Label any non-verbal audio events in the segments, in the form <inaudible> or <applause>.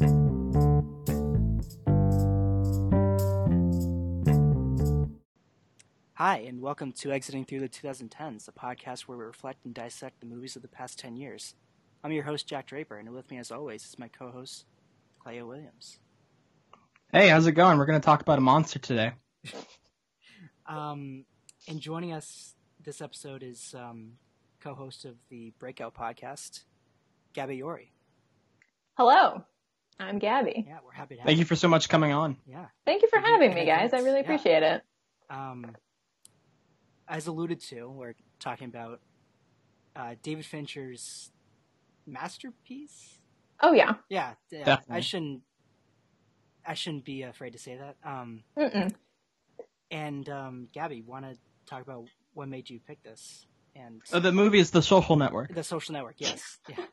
Hi, and welcome to Exiting Through the 2010s, a podcast where we reflect and dissect the movies of the past 10 years. I'm your host, Jack Draper, and with me, as always, is my co host, Cleo Williams. Hey, how's it going? We're going to talk about a monster today. <laughs> Um, and joining us this episode is um, co host of the Breakout podcast, Gabby Yori. Hello, I'm Gabby. Yeah, we're happy to have you. Thank you for so much coming on. Yeah. Thank you for Mhm. having me, guys. I advance, really yeah. appreciate it. Um, as alluded to, we're talking about uh, David Fincher's masterpiece. Oh yeah. Yeah, yeah. I shouldn't. I shouldn't be afraid to say that. Um, Mm-mm. and um, Gabby, want to talk about what made you pick this and Uh, the movie is The Social Network. the Social Network? Yes, yeah.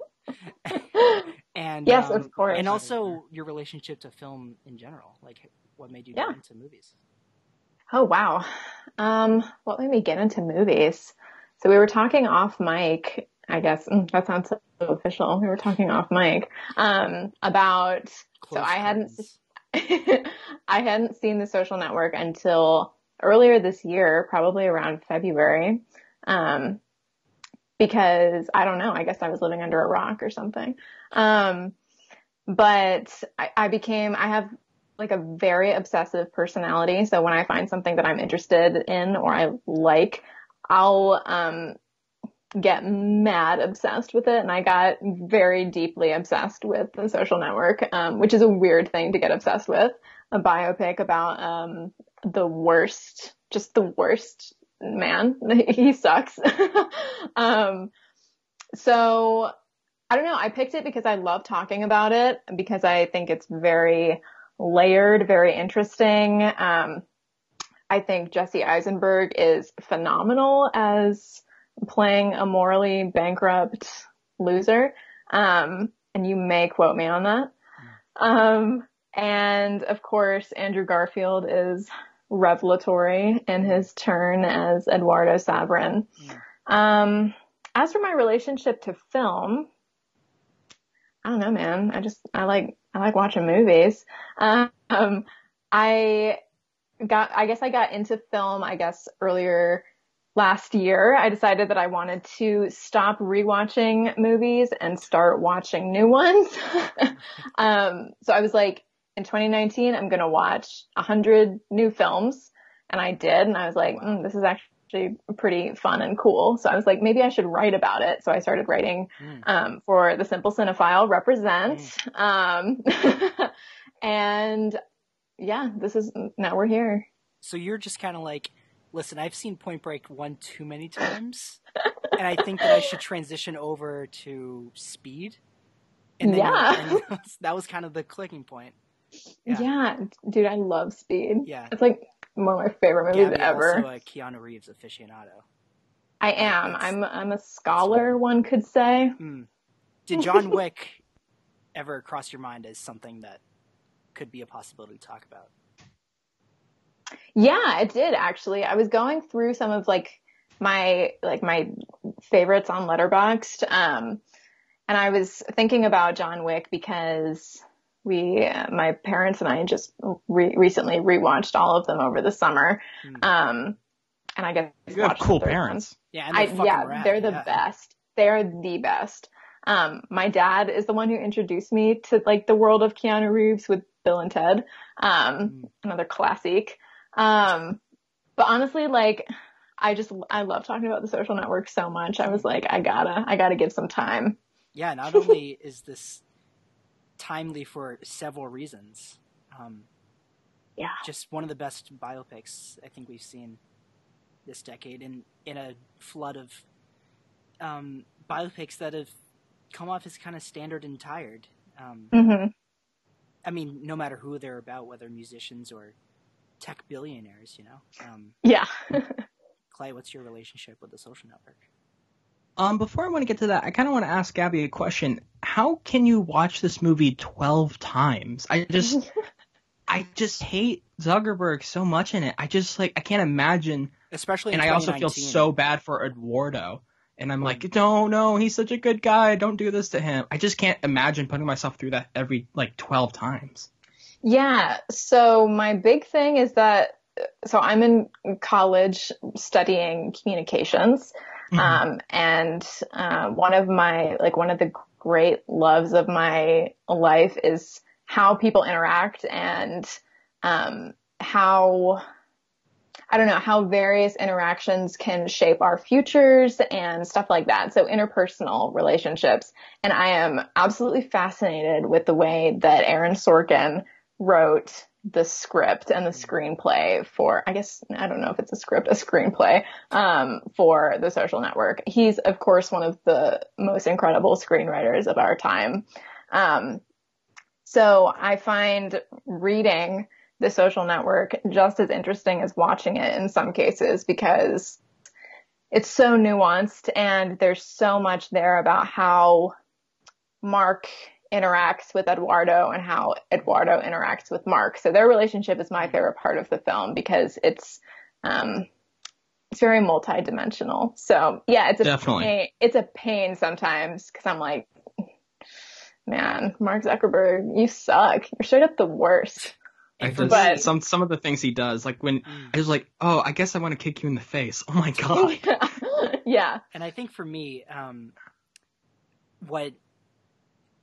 <laughs> <laughs> and Yes, um, of course. and also your relationship to film in general. Like, what made you Yeah. get into movies? Oh wow. Um, what made me get into movies? So we were talking off mic. I guess mm, that sounds so official. We were talking off mic um, about. Close I hadn't. <laughs> I hadn't seen The Social Network until earlier this year, probably around February. Um, because I don't know, I guess I was living under a rock or something. Um, but I, I became, I have like a very obsessive personality. So when I find something that I'm interested in or I like, I'll, um, get mad obsessed with it. And I got very deeply obsessed with the social network, um, which is a weird thing to get obsessed with. A biopic about, um, the worst, just the worst man. <laughs> he sucks. <laughs> um, so I don't know. I picked it because I love talking about it because I think it's very layered, very interesting. Um, I think Jesse Eisenberg is phenomenal as playing a morally bankrupt loser. Um, and you may quote me on that. Um, and of course, Andrew Garfield is revelatory in his turn as Eduardo Saverin. Um, as for my relationship to film, I don't know, man. I just I like I like watching movies. Um, I got I guess I got into film I guess earlier last year. I decided that I wanted to stop rewatching movies and start watching new ones. <laughs> um, so I was like, in 2019, I'm gonna watch hundred new films, and I did, and I was like, mm, this is actually pretty fun and cool. So I was like, maybe I should write about it. So I started writing Mm. um, for the Simple Cinephile represent. Um, <laughs> and yeah, this is now we're here. So you're just kind of like, listen, I've seen Point Break one too many <laughs> times, and I think that I should transition over to Speed. And then Yeah. and that was kind of the clicking point. Yeah. Yeah. dude, I love Speed. Yeah. It's like one of my favorite movies Gabby, ever. also a Keanu Reeves aficionado. I am. It's- I'm. I'm a scholar. One could say. Hmm. Did John <laughs> Wick ever cross your mind as something that could be a possibility to talk about? Yeah, it did actually. I was going through some of like my like my favorites on Letterboxd, um, and I was thinking about John Wick because we, uh, my parents and I, just re- recently rewatched all of them over the summer. Hmm. Um, and I guess You have cool third one. parents. Yeah, and they're fucking yeah, rad, they're the yeah. best. They're the best. Um, my dad is the one who introduced me to like the world of Keanu Reeves with Bill and Ted. Um, Mm. another classic. Um, but honestly, like, I just, I love talking about the social network so much. I was like, I gotta, I gotta give some time. Yeah, not only <laughs> is this timely for several reasons, um, Yeah. just one of the best biopics I think we've seen this decade, in in a flood of um, biopics that have come off as kind of standard and tired. Um, hmm I mean, no matter who they're about, whether musicians or tech billionaires, you know. Um, Yeah. <laughs> Clay, what's your relationship with the social network? Um, before I want to get to that, I kind of want to ask Gabby a question. How can you watch this movie 12 times? I just, <laughs> I just hate Zuckerberg so much in it. I just like, I can't imagine. Especially, And I also feel so bad for Eduardo and I'm like, no, no, he's such a good guy. Don't do this to him. I just can't imagine putting myself through that every like 12 times. Yeah. So my big thing is that so I'm in college studying communications. Mm-hmm. Um, and uh, one of my like one of the great loves of my life is how people interact and um, how I don't know how various interactions can shape our futures and stuff like that. So interpersonal relationships. And I am absolutely fascinated with the way that Aaron Sorkin wrote the script and the screenplay for, I guess, I don't know if it's a script, a screenplay, um, for the social network. He's, of course, one of the most incredible screenwriters of our time. Um, so I find reading the social network just as interesting as watching it in some cases because it's so nuanced and there's so much there about how Mark interacts with Eduardo and how Eduardo interacts with Mark. So their relationship is my favorite part of the film because it's um, it's very multidimensional. So yeah, it's a Definitely. pain, it's a pain sometimes because I'm like, man, Mark Zuckerberg, you suck. You're straight up the worst. I just, but, some some of the things he does, like when. I was like, oh, I guess I want to kick you in the face. Oh my <laughs> god. yeah. yeah. And I think for me, um, what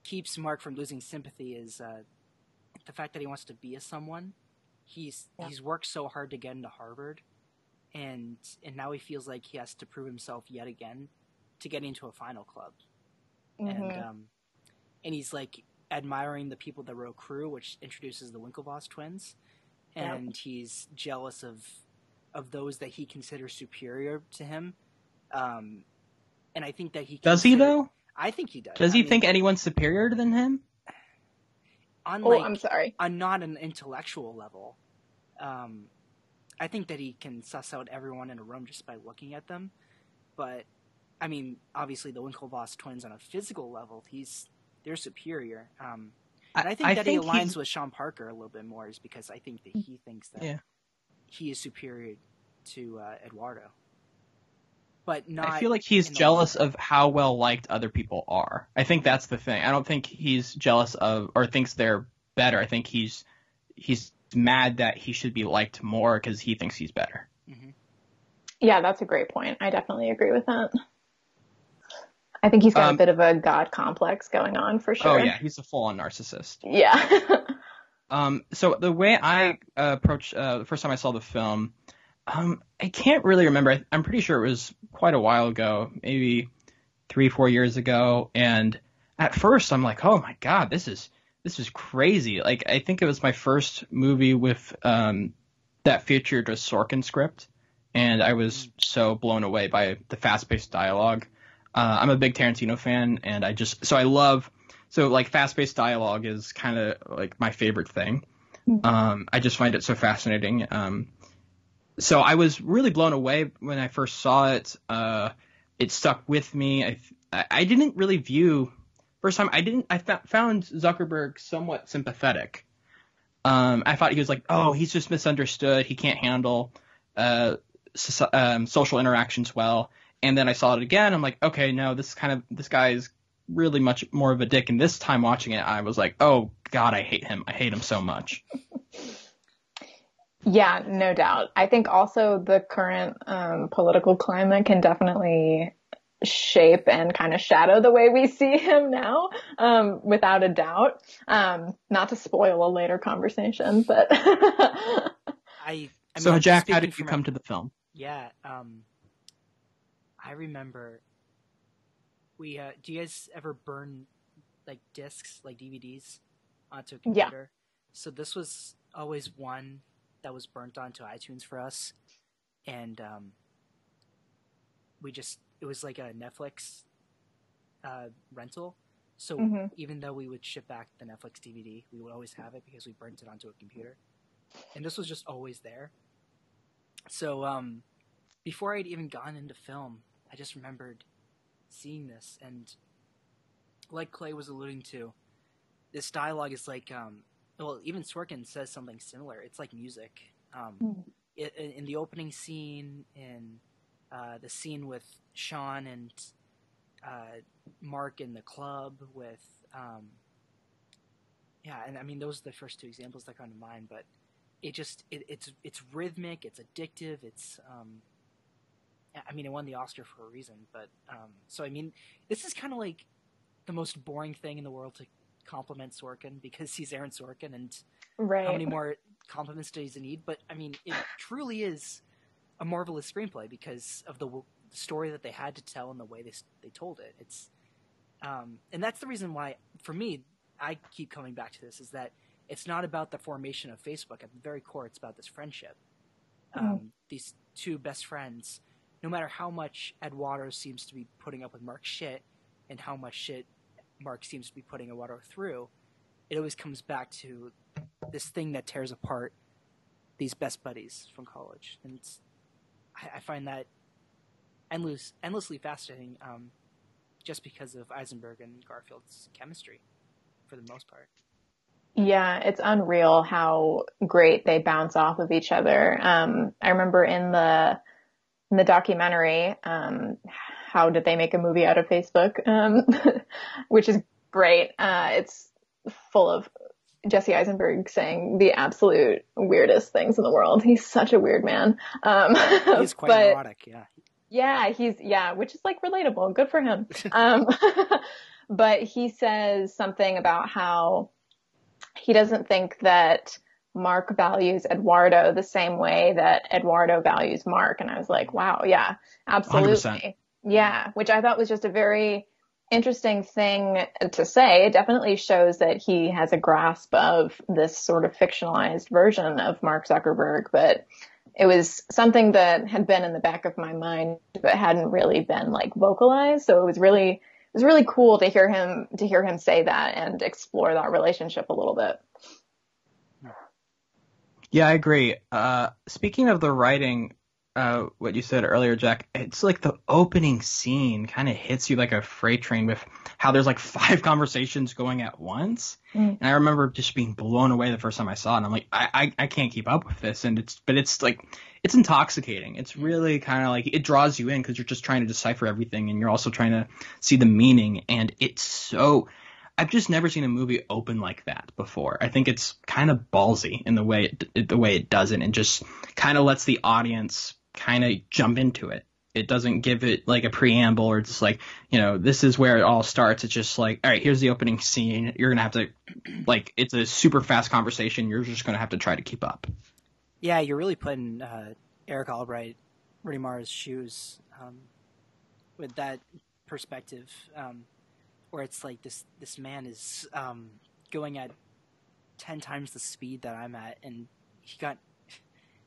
keeps Mark from losing sympathy is uh, the fact that he wants to be a someone. He's yeah. he's worked so hard to get into Harvard, and and now he feels like he has to prove himself yet again to get into a final club, mm-hmm. and um, and he's like admiring the people that rowed Crew, which introduces the Winklevoss twins, and yeah. he's jealous of of those that he considers superior to him. Um, and I think that he does he though. I think he does. Does he I mean, think anyone's superior than him? On like, oh, I'm sorry. On not an intellectual level, um, I think that he can suss out everyone in a room just by looking at them. But I mean, obviously, the Winklevoss twins on a physical level, he's they're superior. Um, and I think I that think he aligns he's... with Sean Parker a little bit more, is because I think that he thinks that yeah. he is superior to uh, Eduardo but not. I feel like he's jealous of how well liked other people are. I think that's the thing. I don't think he's jealous of or thinks they're better. I think he's he's mad that he should be liked more because he thinks he's better. Mm-hmm. Yeah, that's a great point. I definitely agree with that. I think he's got um, a bit of a god complex going on for oh, sure. Oh yeah, he's a full-on narcissist. Yeah. <laughs> um. So the way I uh, approached uh, the first time I saw the film um, I can't really remember. I'm pretty sure it was quite a while ago, maybe three, four years ago. And at first, I'm like, oh my god, this is this is crazy. Like, I think it was my first movie with um, that featured a Sorkin script, and I was so blown away by the fast-paced dialogue. Uh, I'm a big Tarantino fan, and I just so I love so like fast-paced dialogue is kind of like my favorite thing. Mm-hmm. Um, I just find it so fascinating. Um, so I was really blown away when I first saw it. Uh, it stuck with me. I I didn't really view first time. I didn't. I found Zuckerberg somewhat sympathetic. Um, I thought he was like, oh, he's just misunderstood. He can't handle uh, so, um, social interactions well. And then I saw it again. I'm like, okay, no, this kind of this guy is really much more of a dick. And this time watching it, I was like, oh God, I hate him. I hate him so much. Yeah, no doubt. I think also the current um, political climate can definitely shape and kind of shadow the way we <laughs> see him now, um, without a doubt. Um, not to spoil a later conversation, but <laughs> I, I mean, so Jack, how did you come to the film? Yeah, um, I remember we. Uh, do you guys ever burn like discs, like DVDs, onto a computer? Yeah. So this was always one that was burnt onto iTunes for us, and um, we just it was like a Netflix uh, rental. So mm-hmm. even though we would ship back the Netflix DVD, we would always have it because we burnt it onto a computer, and this was just always there. So um, before I'd even gone into film, I just remembered seeing this, and like Clay was alluding to, this dialogue is like um, well, even Sorkin says something similar. It's like music. Um, mm. it, in the opening scene in uh, the scene with Sean and uh, Mark in the club with um, yeah, and I mean those are the first two examples that come to mind, but it just it, it's it's rhythmic, it's addictive, it's um, I mean it won the Oscar for a reason, but um, so I mean this is kind of like the most boring thing in the world to compliment Sorkin because he's Aaron Sorkin and right. how many more compliments does he need? But I mean it truly is a marvelous screenplay because of the story that they had to tell and the way they they told it. It's um, and that's the reason why for me I keep coming back to this is that it's not about the formation of Facebook. At the very core, it's about this friendship. Mm-hmm. Um, these two best friends, no matter how much Eduardo seems to be putting up with Mark's shit and how much shit Mark seems to be putting Eduardo through, it always comes back to this thing that tears apart these best buddies from college. And I, I, find that endless, endlessly fascinating um, just because of Eisenberg and Garfield's chemistry for the most part. Yeah, it's unreal how great they bounce off of each other. Um, I remember in the in the documentary, um, how did they make a movie out of Facebook? Um, <laughs> which is great. Uh, it's full of Jesse Eisenberg saying the absolute weirdest things in the world. He's such a weird man. Um, he's <laughs> quite but, erotic, yeah. Yeah, he's yeah, which is like relatable. Good for him. <laughs> Um, but he says something about how he doesn't think that Mark values Eduardo the same way that Eduardo values Mark. And I was like, wow, yeah, absolutely. 100%. Yeah, which I thought was just a very interesting thing to say. It definitely shows that he has a grasp of this sort of fictionalized version of Mark Zuckerberg, but it was something that had been in the back of my mind, but hadn't really been like vocalized. So it was really it was really cool to hear him to hear him say that and explore that relationship a little bit. Yeah, I agree. Uh, speaking of the writing, uh, what you said earlier, Jack, it's like the opening scene kind of hits you like a freight train with how there's like <laughs> five conversations going at once. Mm. And I remember just being blown away the first time I saw it. And I'm like, I, I, I can't keep up with this. And it's, but it's like, it's intoxicating. It's really kind of like, it draws you in because you're just trying to decipher everything and you're also trying to see the meaning. And it's so, I've just never seen a movie open like that before. I think it's kind of ballsy in the way it, the way it does it and just kind of lets the audience kind of jump into it. It doesn't give it like a preamble or just like you know this is where it all starts. It's just like all right here's the opening scene. You're gonna have to <clears throat> like it's a super fast conversation. You're just gonna have to try to keep up. Yeah you're really putting uh, Erica Albright Rooney Mara's shoes um, with that perspective um, where it's like this this man is um, going at 10 times the speed that i'm at and he got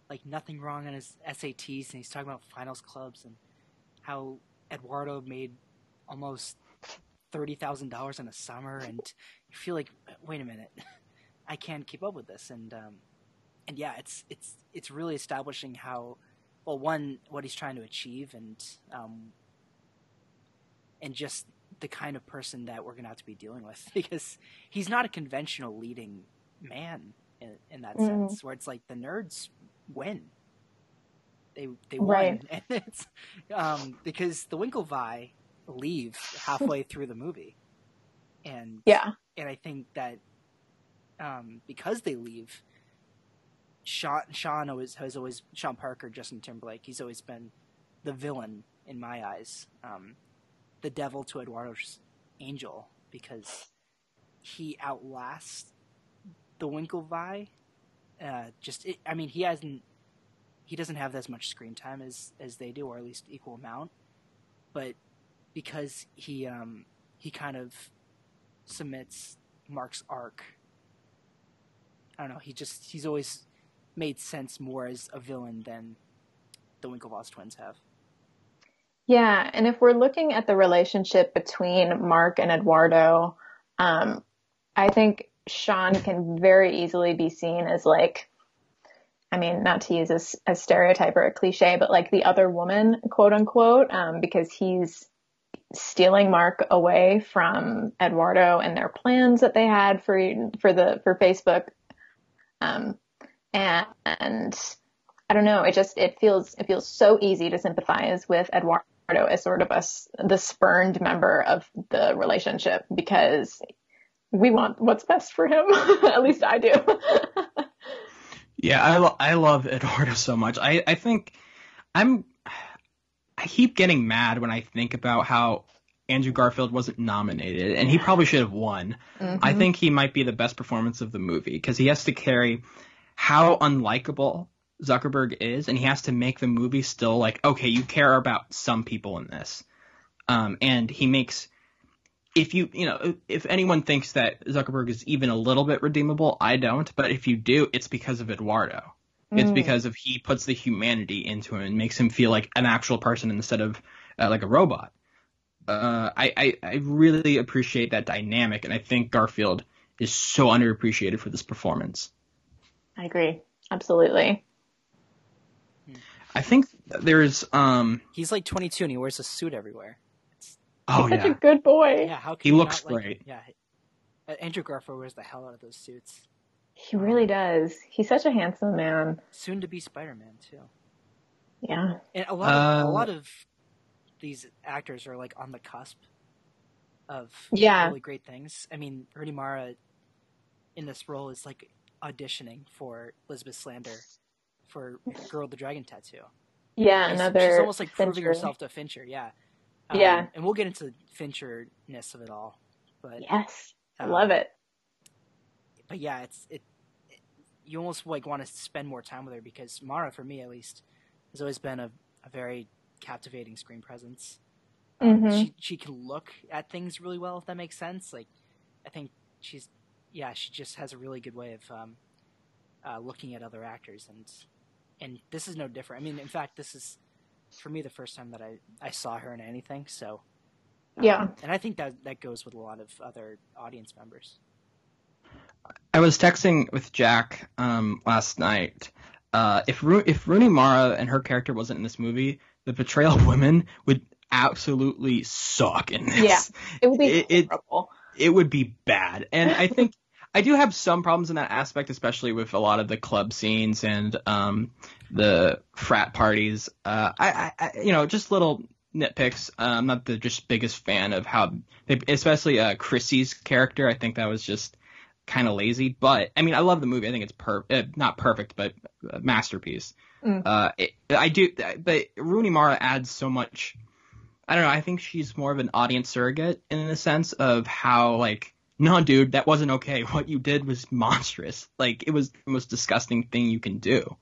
like nothing wrong on his SATs, and he's talking about finals clubs and how Eduardo made almost thirty thousand dollars in a summer, and you feel like, wait a minute, <laughs> I can't keep up with this, and um, and yeah, it's it's it's really establishing how well one what he's trying to achieve, and um, and just the kind of person that we're gonna have to be dealing with <laughs> because he's not a conventional leading man in, in that mm. sense, where it's like the nerds win. They they won, right. <laughs> and it's um, because the Winklevi leave halfway <laughs> through the movie, and yeah, and I think that um, because they leave, Sean Sean always has always Sean Parker, Justin Timberlake. He's always been the villain in my eyes, um, the devil to Eduardo's angel because he outlasts the Winklevi uh, just it, I mean he hasn't he doesn't have as much screen time as as they do or at least equal amount. But because he um he kind of submits Mark's arc I don't know he just he's always made sense more as a villain than the Winklevoss twins have. Yeah and if we're looking at the relationship between Mark and Eduardo um I think Sean can very easily be seen as like, I mean, not to use a, a stereotype or a cliche, but like the other woman, quote unquote, um, because he's stealing Mark away from Eduardo and their plans that they had for for the for Facebook, um, and, and I don't know. It just it feels it feels so easy to sympathize with Eduardo as sort of a the spurned member of the relationship because we want what's best for him. <laughs> At least I do. <laughs> yeah, I lo- I love Eduardo so much. I I think I'm I keep getting mad when I think about how Andrew Garfield wasn't nominated, and he probably should have won. Mm-hmm. I think he might be the best performance of the movie because he has to carry how unlikable Zuckerberg is, and he has to make the movie still like, okay, you care about some people in this. Um, and he makes, if you, you know, if anyone thinks that Zuckerberg is even a little bit redeemable, I don't. But if you do, it's because of Eduardo. Mm. It's because of he puts the humanity into him and makes him feel like an actual person instead of uh, like a robot uh, I, I, I really appreciate that dynamic, and I think Garfield is so underappreciated for this performance. I agree, absolutely. I think there's um. He's like 22 and he wears a suit everywhere. It's, oh He's yeah, such a good boy. Yeah, how he looks not, great. Like, yeah, Andrew Garfield wears the hell out of those suits. He really does. He's such a handsome man. Soon to be Spider-Man too. Yeah, and a lot of uh, a lot of these actors are like on the cusp of yeah. really great things. I mean, Rooney Mara in this role is like auditioning for Lisbeth Salander for Girl with the Dragon Tattoo. Yeah, she's, another. She's almost like Fincher. proving herself to Fincher. Yeah. Um, yeah. And we'll get into Fincher-ness of it all, but yes, I um, love it. But yeah, it's it, it. You almost like want to spend more time with her because Mara, for me at least, has always been a, a very captivating screen presence. Um, mm-hmm. She she can look at things really well, if that makes sense. Like, I think she's yeah, she just has a really good way of um, uh, looking at other actors, and and this is no different. I mean, in fact, this is for me the first time that I I saw her in anything. So um, yeah, and I think that that goes with a lot of other audience members. I was texting with Jack um, last night. Uh, if Ro- if Rooney Mara and her character wasn't in this movie, the portrayal of women would absolutely suck in this. Yeah, it would be it, horrible. It, it would be bad, and I think I do have some problems in that aspect, especially with a lot of the club scenes and um, the frat parties. Uh, I, I, you know, just little nitpicks. Uh, I'm not the just biggest fan of how, they, especially uh, Christy's character. I think that was just kind of lazy. But I mean, I love the movie. I think it's per uh, not perfect, but a masterpiece. Mm. Uh, it, I do, but Rooney Mara adds so much. I don't know. I think she's more of an audience surrogate in the sense of how like, no, dude, that wasn't okay. <laughs> What you did was monstrous. Like it was the most disgusting thing you can do.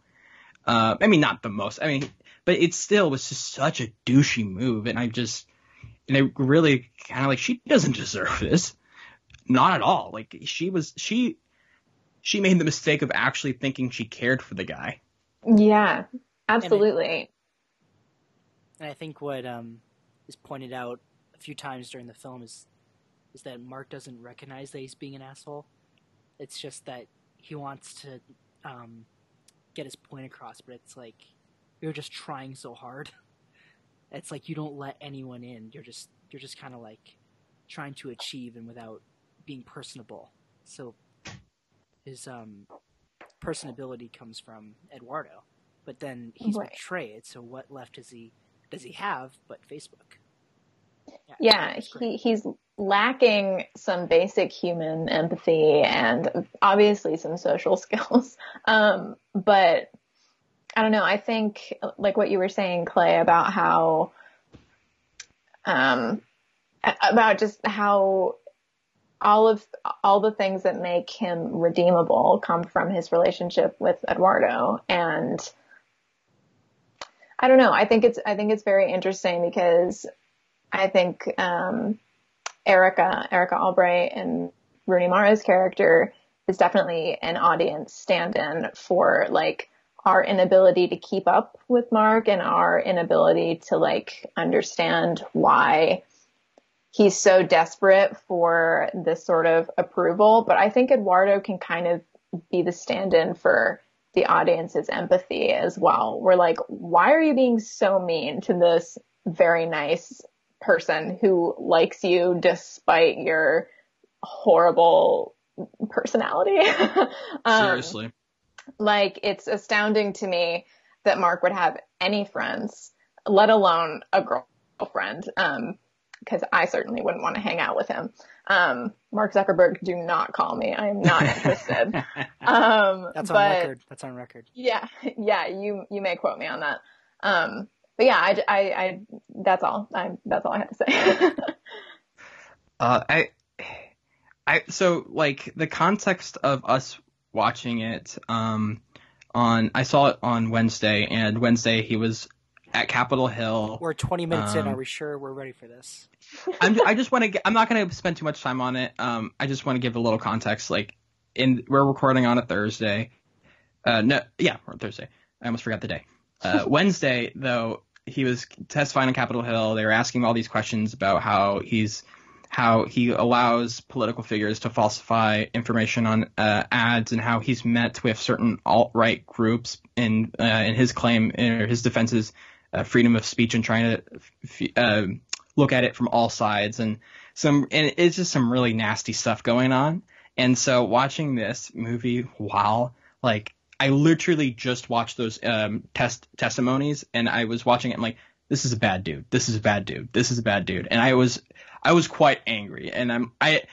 Uh, I mean, not the most. I mean, but it still was just such a douchey move, and I just, and I really kind of like she doesn't deserve <laughs> this. Not at all. Like she was, she, she made the mistake of actually thinking she cared for the guy yeah, absolutely. And I, and I think what um, is pointed out a few times during the film is is that Mark doesn't recognize that he's being an asshole. It's just that he wants to um, get his point across, but it's like you're just trying so hard. <laughs> It's like you don't let anyone in. You're just you're just kind of like trying to achieve and without being personable. So his um personability comes from Eduardo, but then he's right. betrayed. So what left does he does he have but Facebook? Yeah, yeah he he's lacking some basic human empathy and obviously some social <laughs> skills. Um, but I don't know. I think like what you were saying, Clay, about how um, about just how all of all the things that make him redeemable come from his relationship with Eduardo and I don't know I think it's I think it's very interesting because I think um, Erica Erica Albright and Rooney Mara's character is definitely an audience stand-in for like our inability to keep up with Mark and our inability to like understand why he's so desperate for this sort of approval. But I think Eduardo can kind of be the stand in for the audience's empathy as well. We're like, why are you being so mean to this very nice person who likes you despite your horrible personality? <laughs> um, Seriously. Like, it's astounding to me that Mark would have any friends, let alone a girlfriend. Um, because I certainly wouldn't want to hang out with him. Um, Mark Zuckerberg, do not call me. I am not interested. <laughs> um, That's but, on record. That's on record. Yeah, <laughs> yeah, you you may quote me on that. Um, but yeah, I, I, I that's all. I that's all I have to say. <laughs> uh, I, I so like the context of us watching it. Um, on I saw it on Wednesday, and Wednesday he was at Capitol Hill. We're 20 minutes in. Um, Are we sure we're ready for this? <laughs> I'm, I just want to. I'm not going to spend too much time on it. Um, I just want to give a little context. Like, in we're recording on a Thursday. Uh, no, yeah, we're on Thursday. I almost forgot the day. Uh, <laughs> Wednesday, though, he was testifying on Capitol Hill. They were asking all these questions about how he's how he allows political figures to falsify information on uh, ads and how he's met with certain alt right groups in uh, in his claim or his defenses uh, freedom of speech and trying to uh, look at it from all sides and some and it's just some really nasty stuff going on. And so watching this movie while like I literally just watched those um, test testimonies and I was watching it. I'm like, this is a bad dude. This is a bad dude. This is a bad dude. And I was I was quite angry. And I'm I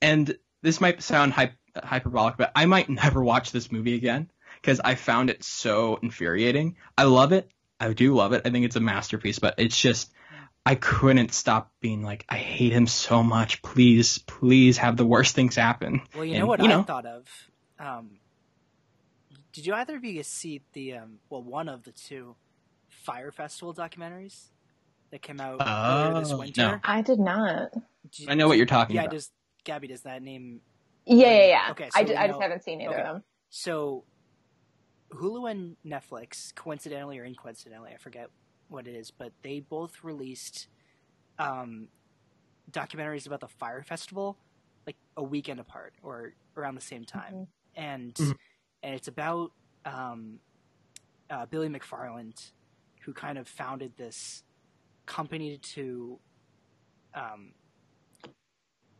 and this might sound hy- hyperbolic, but I might <laughs> never watch this movie again because I found it so infuriating. I love it. I do love it. I think it's a masterpiece, but it's just I couldn't stop being like, I hate him so much. Please, please have the worst things happen. Well, you And, know what you I know- thought of? Um, did you either of you see the, um, well, one of the two Fyre Festival documentaries that came out earlier this Oh, winter? no. I did not. Did- I know what you're talking yeah, about. Yeah, does Gabby, does that name Yeah, yeah, yeah. Okay, I, so ju- we I just haven't seen either okay. of them. So, Hulu and Netflix, coincidentally or incoincidentally, I forget what it is, but they both released um, documentaries about the Fyre Festival like a weekend apart or around the same time, Mhm. and Mhm. And it's about um, uh, Billy McFarland, who kind of founded this company to um,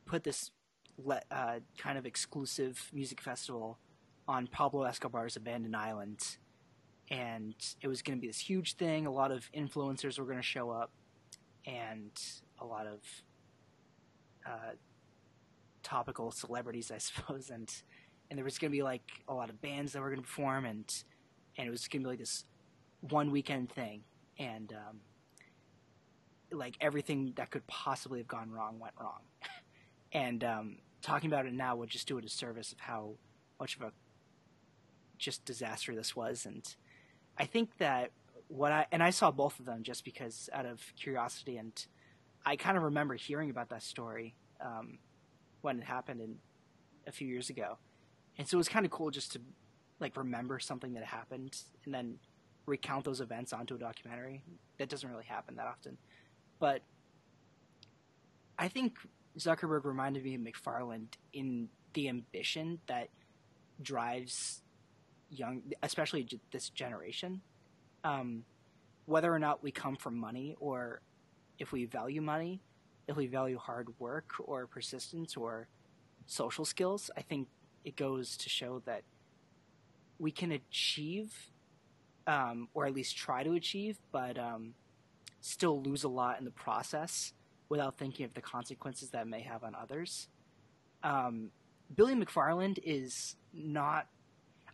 put this le- uh, kind of exclusive music festival on Pablo Escobar's abandoned island. And it was going to be this huge thing. A lot of influencers were going to show up, and a lot of uh, topical celebrities, I <laughs> suppose. And and there was going to be like a lot of bands that were going to perform, and and it was going to be like this one weekend thing. And um, like everything that could possibly have gone wrong went wrong. <laughs> and um, talking about it now would just do a disservice of how much of a just disaster this was. And I think that what I and I saw both of them just because out of curiosity, and I kind of remember hearing about that story um, when it happened in a few years ago, and so it was kind of cool just to like remember something that happened and then recount those events onto a documentary. That doesn't really happen that often, but I think Zuckerberg reminded me of McFarland in the ambition that drives young, especially this generation. Um, whether or not we come from money, or if we value money, if we value hard work or persistence or social skills, I think it goes to show that we can achieve, um, or at least try to achieve, but um, still lose a lot in the process without thinking of the consequences that may have on others. Um, Billy McFarland is not.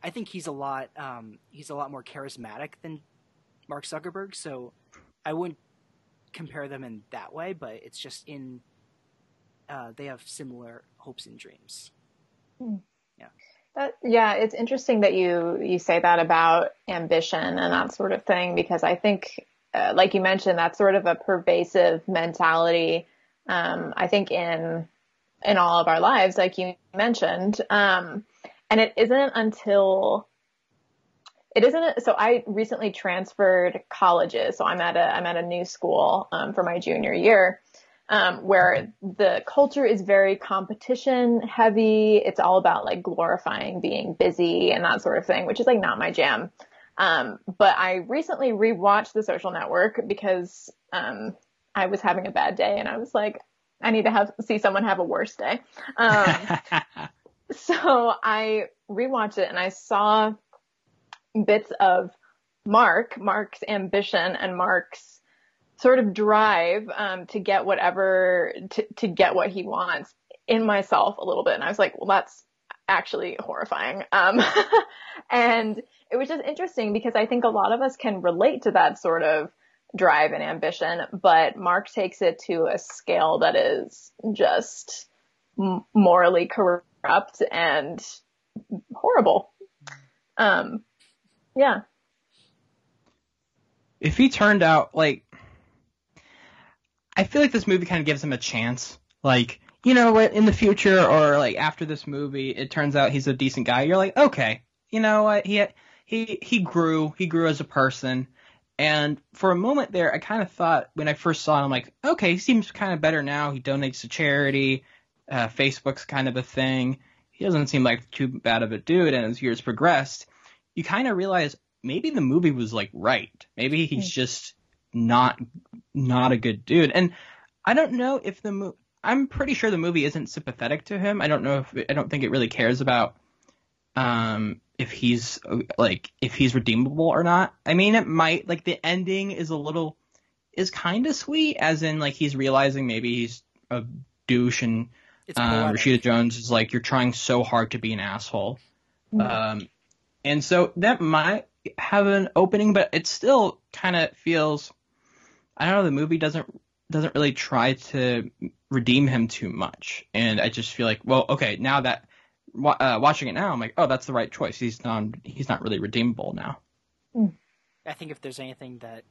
I think he's a lot. Um, he's a lot more charismatic than Mark Zuckerberg. So I wouldn't compare them in that way, but it's just in. Uh, they have similar hopes and dreams. That, yeah, Yeah, it's interesting that you you say that about ambition and that sort of thing because I think, uh, like you mentioned, that's sort of a pervasive mentality. Um, I think in in all of our lives, like you mentioned, um, and it isn't until it isn't. So I recently transferred colleges, so I'm at a I'm at a new school um, for my junior year, um, where the culture is very competition heavy. It's all about like glorifying being busy and that sort of thing, which is like not my jam. Um, but I recently rewatched The Social Network because um, I was having a bad day and I was like, I need to have see someone have a worse day. Um, <laughs> so I rewatched it and I saw bits of Mark, Mark's ambition and Mark's sort of drive um, to get whatever to, to get what he wants in myself a little bit. And i was like well that's actually horrifying. Um, <laughs> and it was just interesting because i think a lot of us can relate to that sort of drive and ambition but mark takes it to a scale that is just morally corrupt and horrible. Um yeah. If he turned out like I feel like this movie kind of gives him a chance. Like, you know what, in the future or like after this movie, it turns out he's a decent guy. You're like, okay, you know what, he he he grew, he grew as a person. And for a moment there, I kind of thought when I first saw him, I'm like, okay, he seems kind of better now. He donates to charity. Uh, Facebook's kind of a thing. He doesn't seem like too bad of a dude. And as years progressed, you kind of realize maybe the movie was like right. Maybe he's hmm. just not not a good dude. And I don't know if the movie. I'm pretty sure the movie isn't sympathetic to him. I don't know if I don't think it really cares about um if he's like if he's redeemable or not. I mean, it might like the ending is a little is kind of sweet, as in like he's realizing maybe he's a douche and um, Rashida Jones is like you're trying so hard to be an asshole. Mm-hmm. Um, and so that might have an opening, but it still kind of feels I don't know. The movie doesn't doesn't really try to redeem him too much, and I just feel like, well, okay, now that uh, watching it now, I'm like, oh, that's the right choice. He's not he's not really redeemable now. I think if there's anything that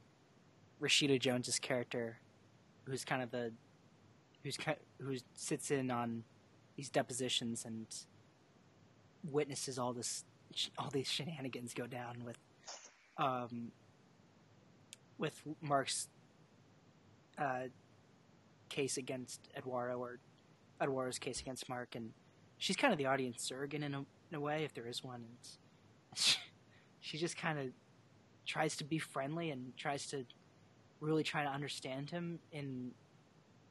Rashida Jones's character, who's kind of the who's who sits in on these depositions and witnesses all this all these shenanigans go down with um with Mark's uh, case against Eduardo or Eduardo's case against Mark, and she's kind of the audience surrogate in a, in a way, if there is one. And she, <laughs> she just kind of tries to be friendly and tries to really try to understand him in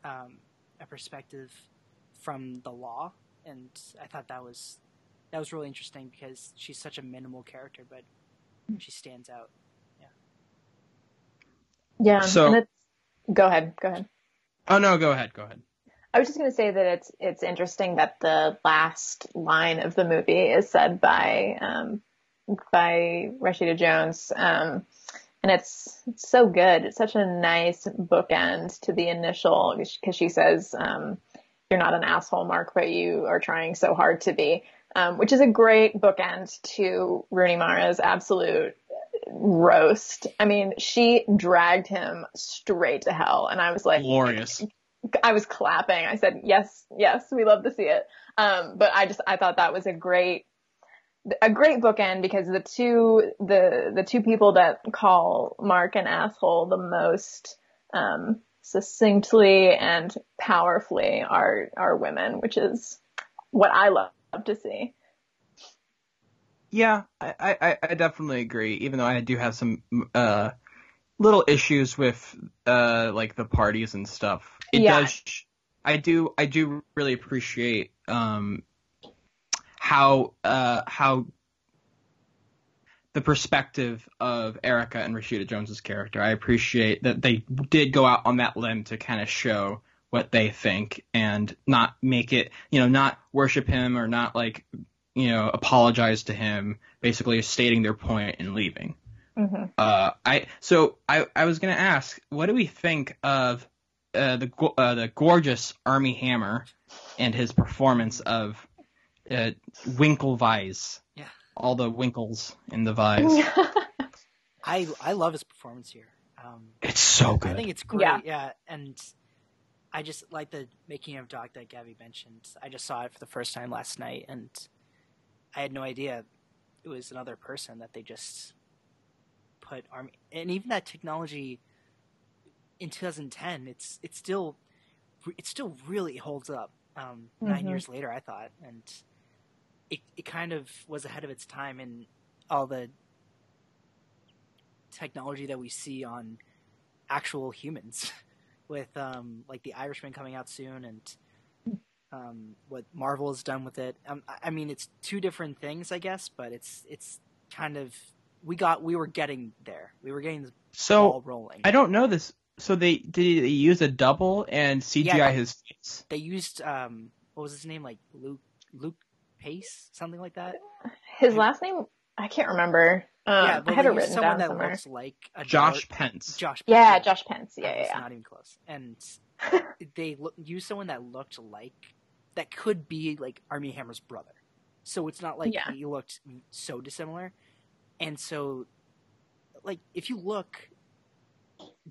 um, a perspective from the law, and I thought that was that was really interesting because she's such a minimal character, but she stands out. Yeah. Yeah. So Go ahead. Go ahead. Oh no, go ahead. Go ahead. I was just going to say that it's it's interesting that the last line of the movie is said by um, by Rashida Jones, um, and it's, it's so good. It's such a nice bookend to the initial because she says, um, "You're not an asshole, Mark, but you are trying so hard to be," um, which is a great bookend to Rooney Mara's absolute roast. I mean, she dragged him straight to hell, and I was like, glorious. I was clapping. I said, yes, yes, we love to see it. Um, but I just, I thought that was a great, a great bookend because the two, the, the two people that call Mark an asshole the most, um, succinctly and powerfully are, are women, which is what I love to see. Yeah, I, I, I definitely agree. Even though I do have some uh, little issues with uh, like the parties and stuff. It yeah. does. I do. I do really appreciate um, how uh, how the perspective of Erica and Rashida Jones's character. I appreciate that they did go out on that limb to kind of show what they think and not make it, you know, not worship him or not like you know, apologize to him, basically stating their point and leaving. Mm-hmm. Uh, I so I I was gonna ask, what do we think of uh, the uh, the gorgeous Armie Hammer and his performance of uh, Winklevi? Yeah, all the winkles in the vise. <laughs> I I love his performance here. Um, it's so good. I think it's great. Yeah. yeah, and I just like the making of Doc that Gabby mentioned. I just saw it for the first time last night, and I had no idea it was another person that they just put Armie and even that technology in 2010 it's it's still it still really holds up um, mm-hmm. nine years later I thought and it it kind of was ahead of its time in all the technology that we see on actual humans <laughs> with um, like the Irishman coming out soon and um, what Marvel has done with it. Um, I mean, it's two different things, I guess, but it's it's kind of we got we were getting there. We were getting the So ball rolling. I don't know this. So they did they use a double and CGI Yeah. his face? They used um what was his name like Luke Luke Pace something like that. His last name, I can't remember. Um, yeah, I but had they it used written someone down that somewhere. looks like a Josh Dar- Pence. Josh. Pence. Yeah, Josh Pence. Yeah, yeah, yeah. Not even close. And <laughs> they look, used someone that looked like that could be like Armie Hammer's brother. So it's not like Yeah. he looked so dissimilar. And so, like, if you look,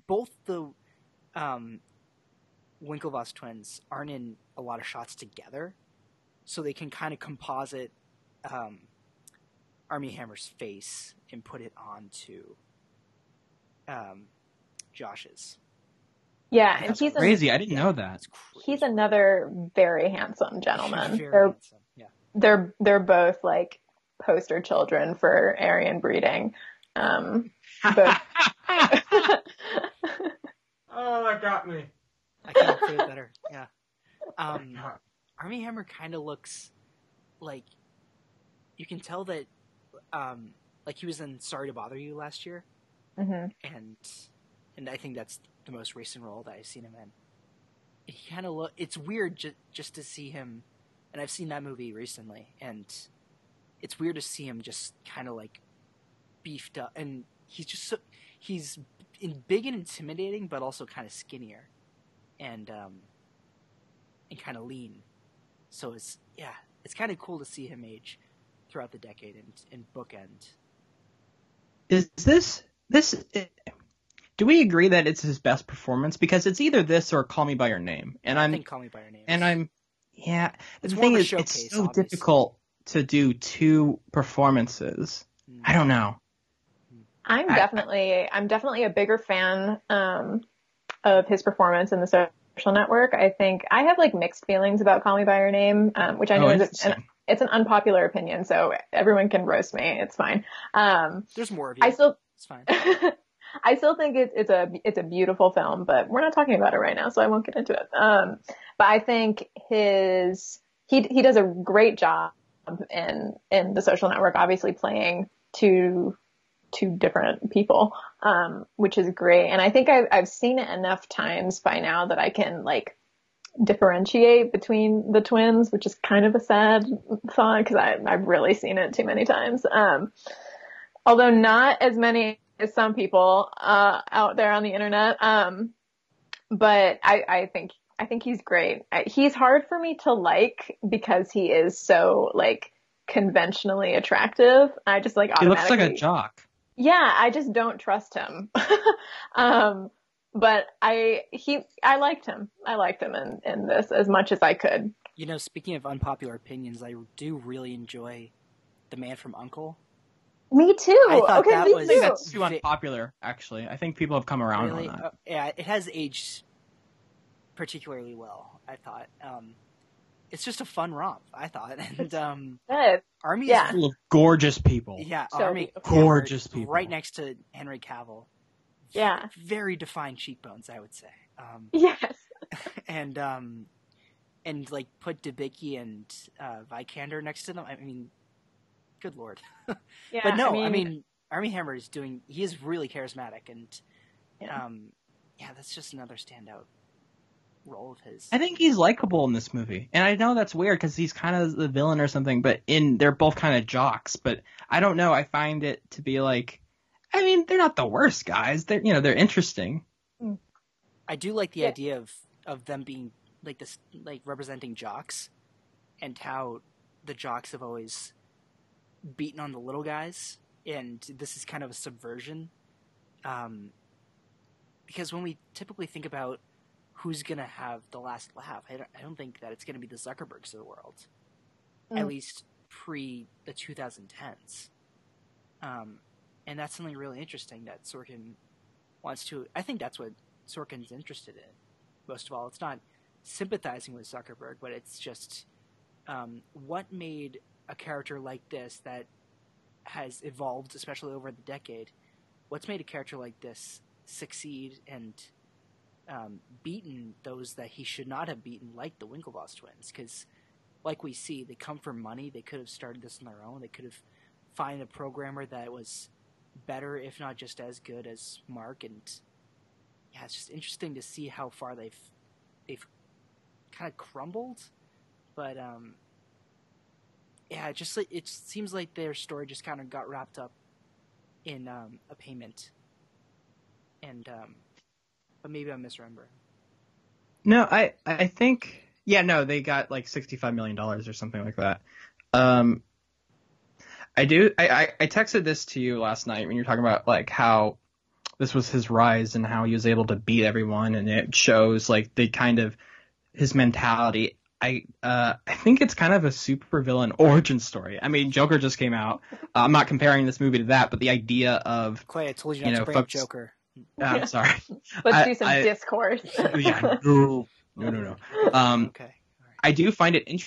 both the um, Winklevoss twins aren't in a lot of shots together, so they can kind of composite um, Armie Hammer's face and put it onto um, Josh's. Yeah, and That's he's Crazy, I didn't know that. He's another very handsome gentleman. Very They're handsome. Yeah. they're they're both like poster children for Aryan breeding. Um, but <laughs> <laughs> oh, that got me. I can't put it better. Yeah. Um, Armie Hammer kind of looks like you can tell that, um, like he was in Sorry to Bother You last year, mhm. and and I think that's the most recent role that I've seen him in. He kind of look. It's weird just just to see him, and I've seen that movie recently, and it's weird to see him just kind of like beefed up, and he's just so he's big and intimidating, but also kind of skinnier, and um, and kind of lean. So it's yeah, it's kind of cool to see him age throughout the decade and and bookend. Is this this? Do we agree that it's his best performance? Because it's either this or Call Me by Your Name, and I I'm think Call Me by Your Name. and I'm yeah. It's the more thing is, showcase, it's so obviously. difficult to do two performances. Mm. I don't know. I'm I- definitely I'm definitely a bigger fan um, of his performance in the social network. I think I have like mixed feelings about Call Me by Your Name, um, which I know oh, is an, it's an unpopular opinion, so everyone can roast me. It's fine. Um, There's more of you. I still it's fine. <laughs> I still think it's it's a it's a beautiful film, but we're not talking about it right now, so I won't get into it. Um, but I think his he he does a great job in in the social network, obviously playing two two different people, um, which is great. And I think I've I've seen it enough times by now that I can like differentiate between the twins, which is kind of a sad thought because I I've really seen it too many times. Um, although not as many some people uh, out there on the internet. Um, but I, I think I think he's great. I, he's hard for me to like because he is so like conventionally attractive. I just like He looks like a jock. yeah, I just don't trust him. <laughs> um, but I he I liked him. I liked him in in this as much as I could. You know, speaking of unpopular opinions, I do really enjoy The Man from Uncle. Me too. I thought okay, that me was- think too. that's too unpopular. Actually, I think people have come around really, on that. uh, yeah, it has aged particularly well. I thought um, it's just a fun romp. I thought, <laughs> and um, Good. Armie Yeah. is Full of gorgeous people. yeah, So Armie beautiful. Gorgeous people. right next to Henry Cavill. Yeah. very defined cheekbones, I would say. Um, <laughs> Yes. <laughs> and um, and like put Debicki and uh, Vikander next to them. I mean, good lord. <laughs> Yeah. but no, I mean, Armie Hammer is doing. He is really charismatic, and Yeah. um, yeah, that's just another standout role of his. I think he's likable in this movie, and I know that's weird because he's kind of the villain or something. But in they're both kind of jocks. But I don't know. I find it to be like, I mean, they're not the worst guys. They're you know they're interesting. I do like the Yeah. idea of of them being like this, like representing jocks, and how the jocks have always beaten on the little guys, and this is kind of a subversion. Um, because when we typically think about who's gonna have the last laugh, I don't, I don't think that it's gonna be the Zuckerbergs of the world, at Mm. least pre the 2010s. Um, and that's something really interesting that Sorkin wants to. I think that's what Sorkin's interested in. Most of all, it's not sympathizing with Zuckerberg, but it's just um, what made a character like this that has evolved, especially over the decade. What's made a character like this succeed and um, beaten those that he should not have beaten, like the Winklevoss twins? Because, like we see, they come from money. They could have started this on their own. They could have find a programmer that was better, if not just as good as Mark. And yeah, it's just interesting to see how far they've they've kind of crumbled. But um, yeah, it just it seems like their story just kind of got wrapped up in um, a payment, and um, but maybe I'm misremembering. No, I I think yeah, no, they got like sixty five million dollars or something like that. Um, I do. I, I I texted this to you last night when you were talking about like how this was his rise and how he was able to beat everyone, and it shows like the kind of his mentality. I uh, I think it's kind of a supervillain <laughs> origin story. I mean, Joker just came out. Uh, I'm not comparing this movie to that, but the idea of Clay, I told you not you know, to bring folks, Joker. Uh, I'm sorry. <laughs> Let's I, do some I, discourse. <laughs> yeah, no, no, no, no. Um, okay. Right. I do find it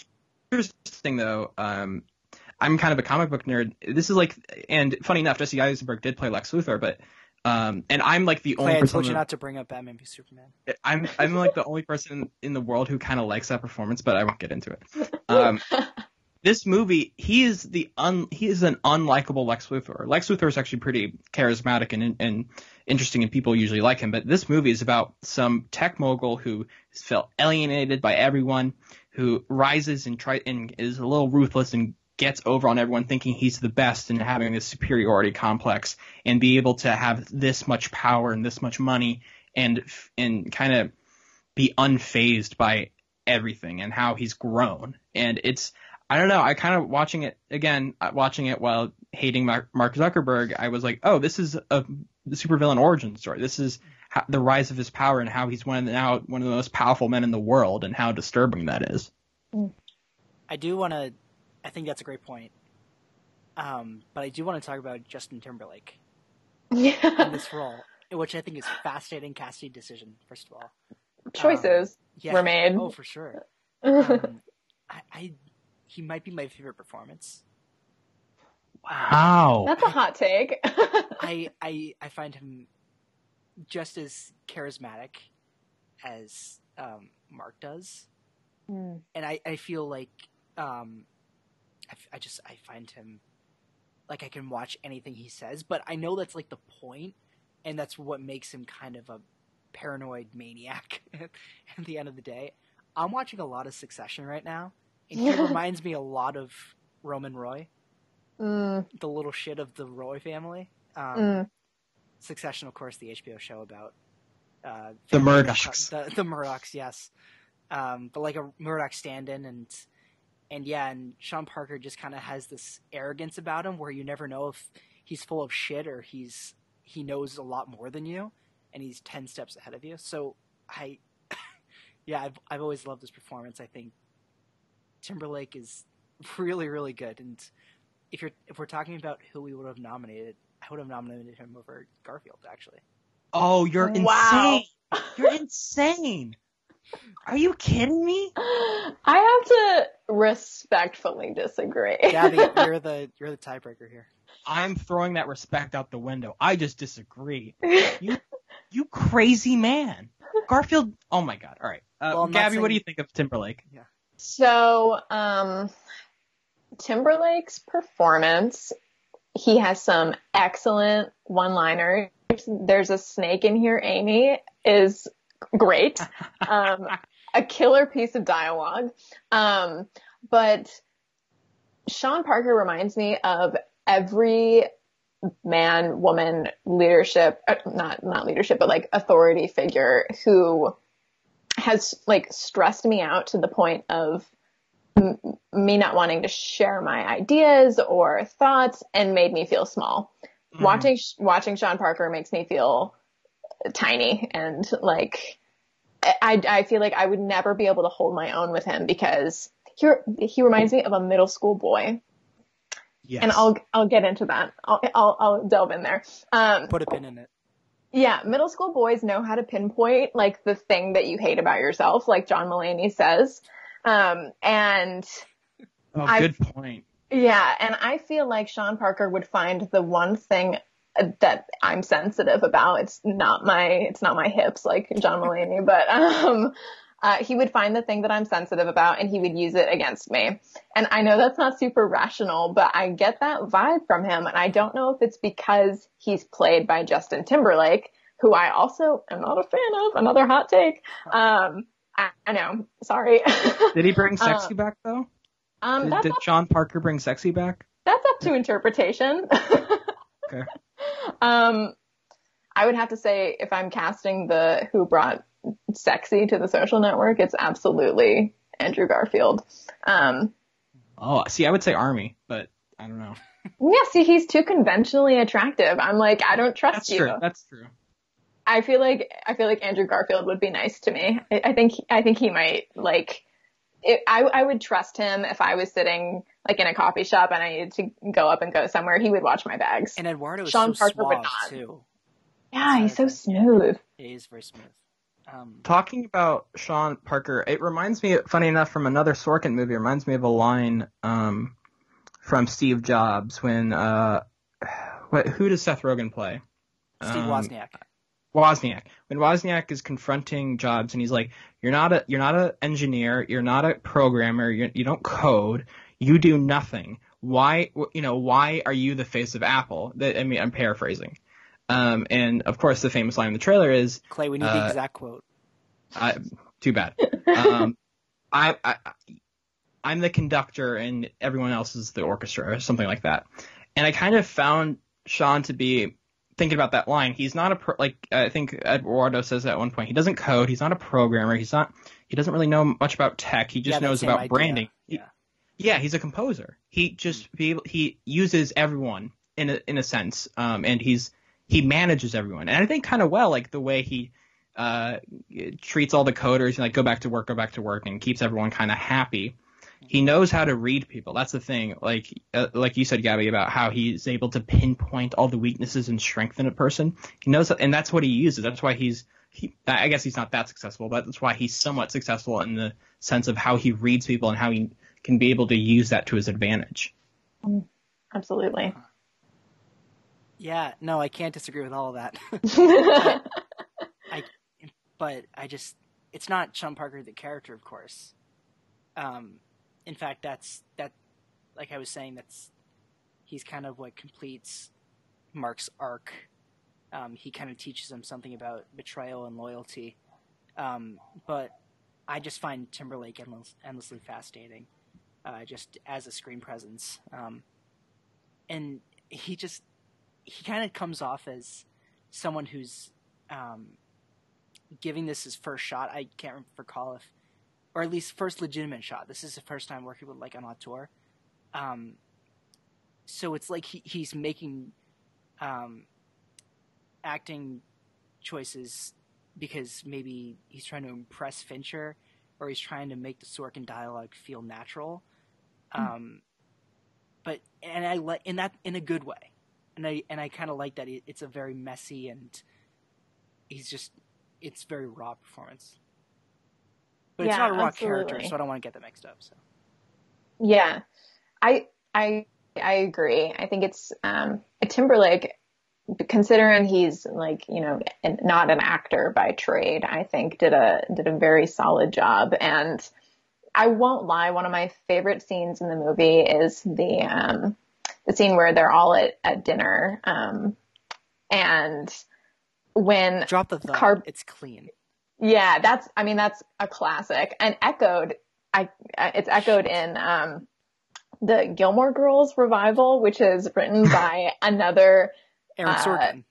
interesting though. Um, I'm kind of a comic book nerd. This is like, and funny enough, Jesse Eisenberg did play Lex Luthor, but um, and I'm like the Clay, only person. I told you not to bring up Batman v Superman. I'm I'm like the only person in the world who kind of likes that performance, but I won't get into it. <laughs> Um, this movie, he is the un he is an unlikable Lex Luthor. Lex Luthor is actually pretty charismatic and and interesting, and people usually like him. But this movie is about some tech mogul who felt alienated by everyone, who rises and try and is a little ruthless and gets over on everyone thinking he's the best and having this superiority complex and be able to have this much power and this much money and and kind of be unfazed by everything and how he's grown and it's I don't know I kind of watching it again watching it while hating Mark Zuckerberg I was like oh this is a supervillain origin story this is the rise of his power and how he's one of now one of the most powerful men in the world and how disturbing that is. I do want to I think that's a great point. Um, but I do want to talk about Justin Timberlake <laughs> yeah. in this role, which I think is fascinating casting decision. First of all, choices um, yeah, were made. Oh, for sure. <laughs> Um, I, I, he might be my favorite performance. Wow, that's a hot take. <laughs> I, I I find him just as charismatic as um, Mark does, mm. and I, I feel like um, I, I just I find him like I can watch anything he says, but I know that's like the point, and that's what makes him kind of a paranoid maniac <laughs> at the end of the day. I'm watching a lot of Succession right now, and he <laughs> reminds me a lot of Roman Roy, mm. the little shit of the Roy family. Um, mm. Succession, of course, the HBO show about uh, the Murdochs. The, the Murdochs, yes. Um, but like a Murdoch stand-in, and and yeah, and Sean Parker just kind of has this arrogance about him where you never know if he's full of shit or he's he knows a lot more than you, and he's ten steps ahead of you. So I, <laughs> yeah, I've I've always loved this performance. I think Timberlake is <laughs> really really good, and if you're if we're talking about who we would have nominated, I would have nominated him over Garfield actually. Oh, you're wow. insane! You're insane. Are you kidding me? <gasps> I have to respectfully disagree. Gabby, <laughs> you're the you're the tiebreaker here. I'm throwing that respect out the window. I just disagree. <laughs> You you crazy man. Garfield. Oh my god. All right. Uh, well, Gabby, saying... what do you think of Timberlake? Yeah. So, um, Timberlake's performance. He has some excellent one-liners. There's a snake in here, Amy, is great. <laughs> Um, a killer piece of dialogue. Um, but Sean Parker reminds me of every man, woman, leadership, uh, not, not leadership, but like authority figure who has like stressed me out to the point of m- me not wanting to share my ideas or thoughts and made me feel small. Mm. Watching, watching Sean Parker makes me feel tiny and like I, I feel like I would never be able to hold my own with him because he he reminds me of a middle school boy. Yes. And I'll I'll get into that. I'll I'll, I'll delve in there. Um, Put a pin in it. Yeah, middle school boys know how to pinpoint like the thing that you hate about yourself, like John Mulaney says. Um, and oh, good point. Yeah, and I feel like Sean Parker would find the one thing that I'm sensitive about. It's not my, it's not my hips like John Mulaney, but, um, uh, he would find the thing that I'm sensitive about and he would use it against me. And I know that's not super rational, but I get that vibe from him. And I don't know if it's because he's played by Justin Timberlake, who I also am not a fan of. Another hot take. Um, I, I know. Sorry. <laughs> Did he bring sexy um, back though? Um, did, did Sean Parker bring sexy back? That's up to interpretation. <laughs> okay. <laughs> Um, I would have to say if I'm casting the who brought sexy to the social network, it's absolutely Andrew Garfield. Um, oh, see, I would say Armie, but I don't know. <laughs> Yeah, see, he's too conventionally attractive. I'm like, I don't trust That's you. True. That's true. I feel like I feel like Andrew Garfield would be nice to me. I, I think I think he might like. It, I I would trust him if I was sitting like in a coffee shop and I needed to go up and go somewhere. He would watch my bags. And Eduardo is Sean so Parker suave would not. too. Yeah, he's so smooth. He is very smooth. Um, Talking about Sean Parker, it reminds me, funny enough, from another Sorkin movie. It reminds me of a line um, from Steve Jobs when uh, what, who does Seth Rogen play? Steve um, Wozniak. Wozniak. When Wozniak is confronting Jobs and he's like, "You're not a you're not an engineer. You're not a programmer. You're, you don't code. You do nothing. Why you know why are you the face of Apple?" That I mean, I'm paraphrasing. Um, and of course, the famous line in the trailer is Clay. We need uh, the exact quote. I, too bad. Um, <laughs> I, I, I'm the conductor and everyone else is the orchestra or something like that. And I kind of found Sean to be thinking about that line. He's not a pro, like I think Eduardo says at one point. He doesn't code. He's not a programmer. He's not. He doesn't really know much about tech. He just yeah, knows about idea. branding. Yeah. He, yeah, he's a composer. He just be able, he uses everyone in a in a sense, um, and he's he manages everyone, and I think kind of well, like the way he uh, treats all the coders and like go back to work, go back to work, and keeps everyone kind of happy. He knows how to read people. That's the thing. Like uh, like you said, Gabby, about how he's able to pinpoint all the weaknesses and strength in a person. He knows, and that's what he uses. That's why he's he. I guess he's not that successful, but that's why he's somewhat successful in the sense of how he reads people and how he can be able to use that to his advantage. Absolutely. Yeah, no, I can't disagree with all of that. but <laughs> <laughs> I, but I just, it's not Sean Parker the character, of course. Um, in fact, that's that, like I was saying, that's he's kind of what completes Mark's arc. Um, he kind of teaches him something about betrayal and loyalty. Um, but I just find Timberlake endless, endlessly fascinating, uh, just as a screen presence. Um, and he just he kind of comes off as someone who's um, giving this his first shot. I can't recall if, or at least first legitimate shot. This is the first time working with like an auteur. Um, so it's like he, he's making um, acting choices because maybe he's trying to impress Fincher or he's trying to make the Sorkin dialogue feel natural. Mm. Um, but and I like in that in a good way and I and I kind of like that it's a very messy and he's just it's very raw performance. But yeah, it's not a raw absolutely. character, so I don't want to get that mixed up. So. Yeah, I I I agree. I think it's um, a Timberlake, considering he's like you know not an actor by trade. I think did a did a very solid job, and I won't lie. One of my favorite scenes in the movie is the um, the scene where they're all at, at dinner. Um, and when drop the carb, it's clean. Yeah, that's, I mean, that's a classic and echoed. I, it's echoed in, um, the Gilmore Girls revival, which is written <laughs> by another Aaron uh, Sorkin.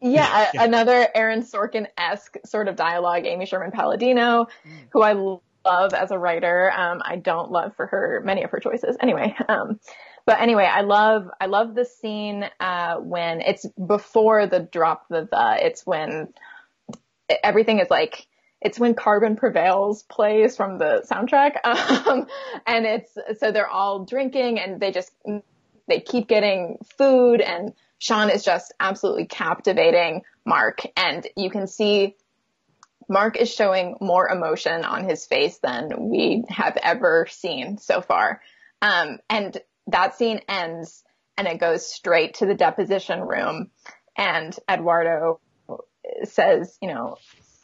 yeah, yeah, another Aaron Sorkin esque sort of dialogue, Amy Sherman Palladino, mm. who I love as a writer. Um, I don't love for her many of her choices. Anyway, um, but anyway, I love I love the scene uh, when it's before the drop the the. It's when everything is like it's when Carbon Prevails plays from the soundtrack, <laughs> um, and it's so they're all drinking and they just they keep getting food and Sean is just absolutely captivating Mark and you can see Mark is showing more emotion on his face than we have ever seen so far. Um, and that scene ends and it goes straight to the deposition room and Eduardo says, you know,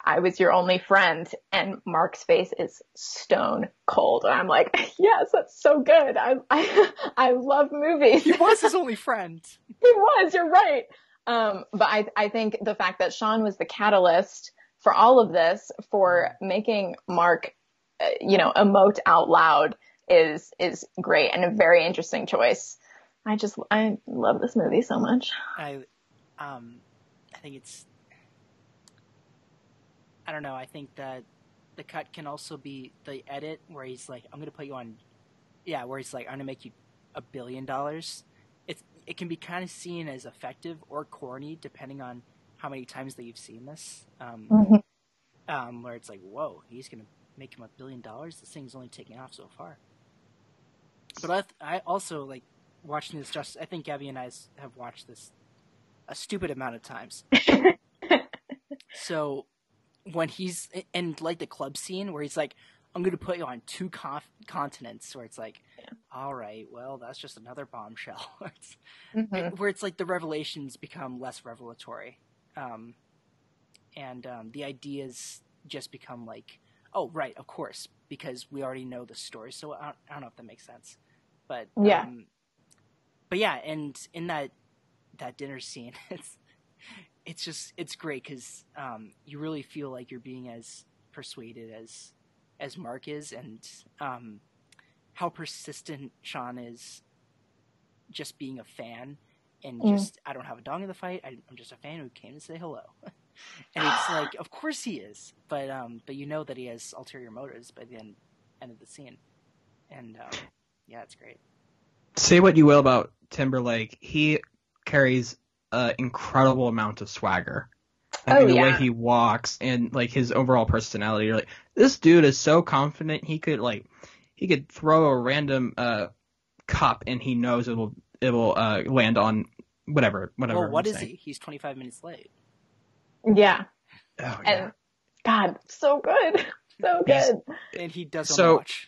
I was your only friend. And Mark's face is stone cold. And I'm like, <laughs> yes, that's so good. I, I, <laughs> I love movies. He was his <laughs> only friend. he was, you're right. Um, but I, I think the fact that Sean was the catalyst for all of this, for making Mark, uh, you know, emote out loud is, is great and a very interesting choice. I just, I love this movie so much. I, um, I think it's I don't know. I think that the cut can also be the edit where he's like, "I'm to put you on," yeah, where he's like, "I'm to make you a billion dollars." It's it can be kind of seen as effective or corny depending on how many times that you've seen this. Um, mm-hmm. um, where it's like, "Whoa, he's going to make him a billion dollars." This thing's only taking off so far. But I, I also like watching this. Just I think Gabby and I have watched this a stupid amount of times. <laughs> so when he's in like the club scene where he's like, "I'm going to put you on two conf- continents," where it's like, yeah. "All right, well, that's just another bombshell." <laughs> it's, mm-hmm. Where it's like the revelations become less revelatory, um, and um, the ideas just become like, "Oh, right, of course," because we already know the story. So I don't, I don't know if that makes sense, but yeah, um, but yeah, and in that that dinner scene, <laughs> it's it's just it's great because um, you really feel like you're being as persuaded as as Mark is, and um, how persistent Sean is, just being a fan, and mm. just I don't have a dog in the fight. I, am just a fan who came to say hello, <laughs> and it's like of course he is, but um, but you know that he has ulterior motives by the end end of the scene, and um, yeah, it's great. Say what you will about Timberlake, he carries an incredible amount of swagger. Like, oh, the yeah. way he walks and like his overall personality. You're like, this dude is so confident he could like he could throw a random uh cup and he knows it'll it'll uh land on whatever whatever. Well, what is saying. he? He's 25 minutes late. Yeah. Oh, yeah. And God, so good, <laughs> so good. and he doesn't so, watch.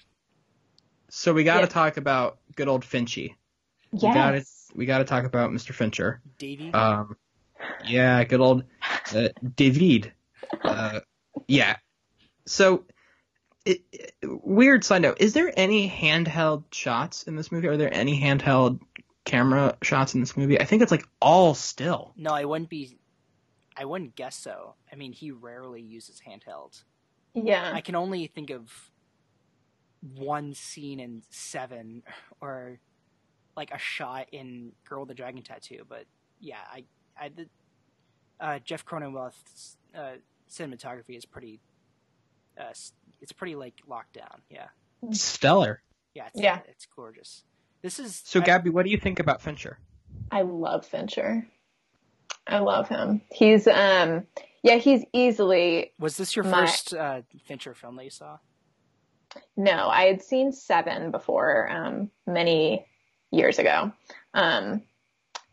So we got to yeah. talk about good old Finchy. Yes. We got to we got to talk about Mr. Fincher. Davey. Um, yeah, good old uh, David. Uh, yeah. So, it, it, weird side note: Is there any handheld shots in this movie? Are there any handheld camera shots in this movie? I think it's like all still. No, I wouldn't be. I wouldn't guess so. I mean, he rarely uses handheld. Yeah. I can only think of one scene in Seven, <laughs> or like a shot in Girl with the Dragon Tattoo, but yeah, I, I the, uh, Jeff Cronenweth's uh, cinematography is pretty, uh, it's pretty like locked down. Yeah. Stellar. Yeah. It's, yeah. It's gorgeous. This is. So, I, Gabby, what do you think about Fincher? I love Fincher. I love him. He's um, yeah, he's easily. Was this your my... first uh, Fincher film that you saw? No, I had seen Seven before, um, many years ago. Um,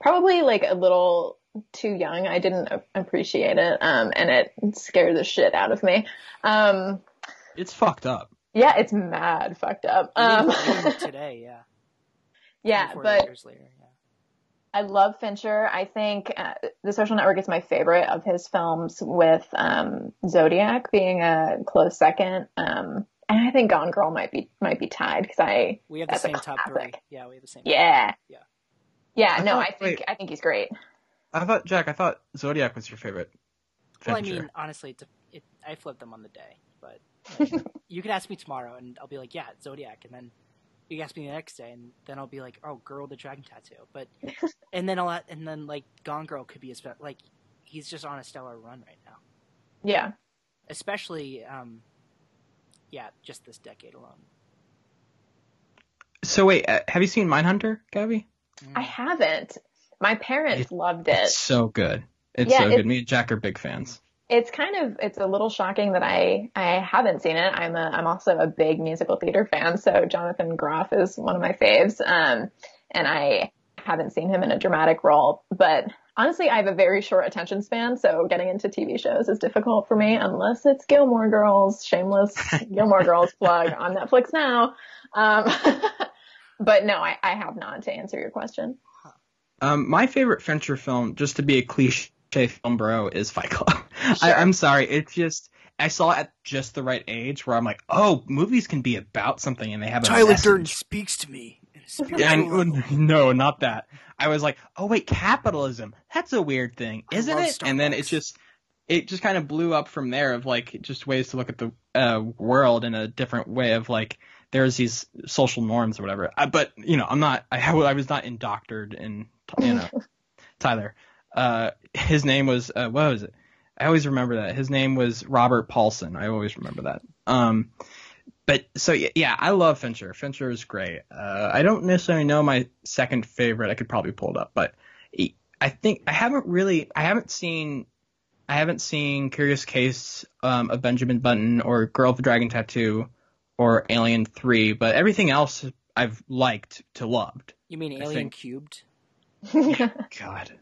probably like a little too young. I didn't appreciate it. Um, and it scared the shit out of me. Um, it's fucked up. Yeah, it's mad fucked up. Um, <laughs> today, yeah. Yeah, but years later, yeah. I love Fincher. I think uh, The Social Network is my favorite of his films, with um, Zodiac being a close second. Um, and I think Gone Girl might be might be tied because I we have the same top three. Yeah, we have the same. Yeah. Yeah. Yeah. I no, thought, I think wait, I think he's great. I thought Jack. I thought Zodiac was your favorite. Well, I mean, honestly, it's a, it, I flipped them on the day, but <laughs> you could ask me tomorrow, and I'll be like, yeah, Zodiac, and then you ask me the next day, and then I'll be like, oh, Girl with the Dragon Tattoo, but <laughs> and then I'll and then like Gone Girl could be a spe- like he's just on a stellar run right now. Yeah. Especially um, yeah, just this decade alone. So wait, uh, have you seen Mindhunter, Gabby? I haven't. My parents it, loved it. It's so good. It's yeah, so good. Me and Jack are big fans. It's kind of it's a little shocking that I I haven't seen it. I'm a I'm also a big musical theater fan, so Jonathan Groff is one of my faves. Um, and I haven't seen him in a dramatic role, but honestly, I have a very short attention span, so getting into TV shows is difficult for me unless it's Gilmore Girls, shameless <laughs> Gilmore Girls plug on Netflix now. Um, <laughs> but no, I, I, have not to answer your question. Um, my favorite Fincher film, just to be a cliche film bro, is Fight Club. <laughs> Sure. I, am sorry, it's just I saw it at just the right age where I'm like, oh, movies can be about something and they have a Tyler message. Durden speaks to me. And, a Yeah, spiritual level. I- <laughs> no, not that. I was like, oh wait, capitalism. That's a weird thing, isn't it? And then it Starbucks. just it just kind of blew up from there of like just ways to look at the uh, world in a different way of like there's these social norms or whatever. I, but you know, I'm not. I, <laughs> I was not indoctored in you know Tyler. Uh, his name was uh, what was it? I always remember that. His name was Robert Paulson. I always remember that. Um, but so yeah, yeah, I love Fincher. Fincher is great. Uh, I don't necessarily know my second favorite. I could probably pull it up, but I think I haven't really. I haven't seen. I haven't seen Curious Case um, of Benjamin Button or Girl with the Dragon Tattoo or Alien Three, but everything else I've liked to loved. You mean I Alien think- Cubed? <laughs> God,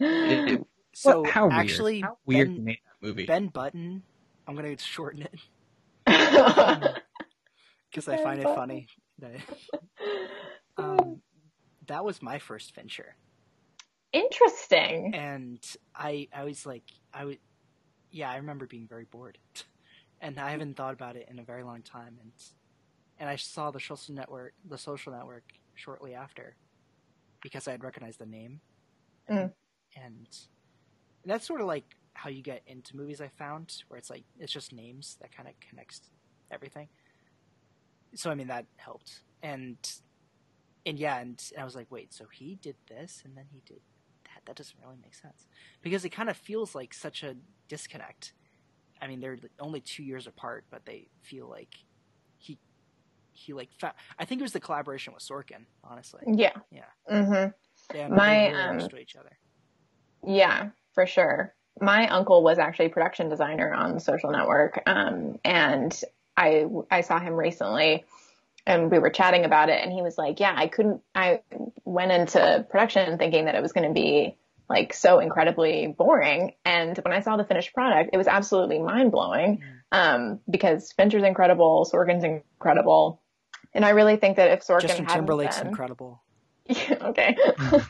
it, it, <gasps> So what- how weird. actually, how weird Ben, he made that movie. Ben Button. I'm gonna shorten it <laughs> because I Ben find it funny. that- <laughs> um, that was my first venture. Interesting. and I I was like I would yeah I remember being very bored, <laughs> and I haven't thought about it in a very long time, and and I saw the social network the social network shortly after because I had recognized the name, Mm. And that's sort of like how you get into movies. I found where it's like it's just names that kind of connects everything. So I mean that helped, and and yeah, and I was like, wait, so he did this, and then he did that. That doesn't really make sense because it kind of feels like such a disconnect. I mean, they're only two years apart, but they feel like he he like fa- I think it was the collaboration with Sorkin. Honestly, Yeah. Yeah. Mm-hmm. they, My, they really um, each other. Yeah, for sure. My uncle was actually a production designer on the Social Network, um, and I I saw him recently, and we were chatting about it, and he was like, "Yeah, I couldn't. I went into production thinking that it was going to be like so incredibly boring, and when I saw the finished product, it was absolutely mind blowing. Um, because Fincher's incredible, Sorkin's incredible, and I really think that if Sorkin Justin Timberlake's been, incredible. <laughs> okay.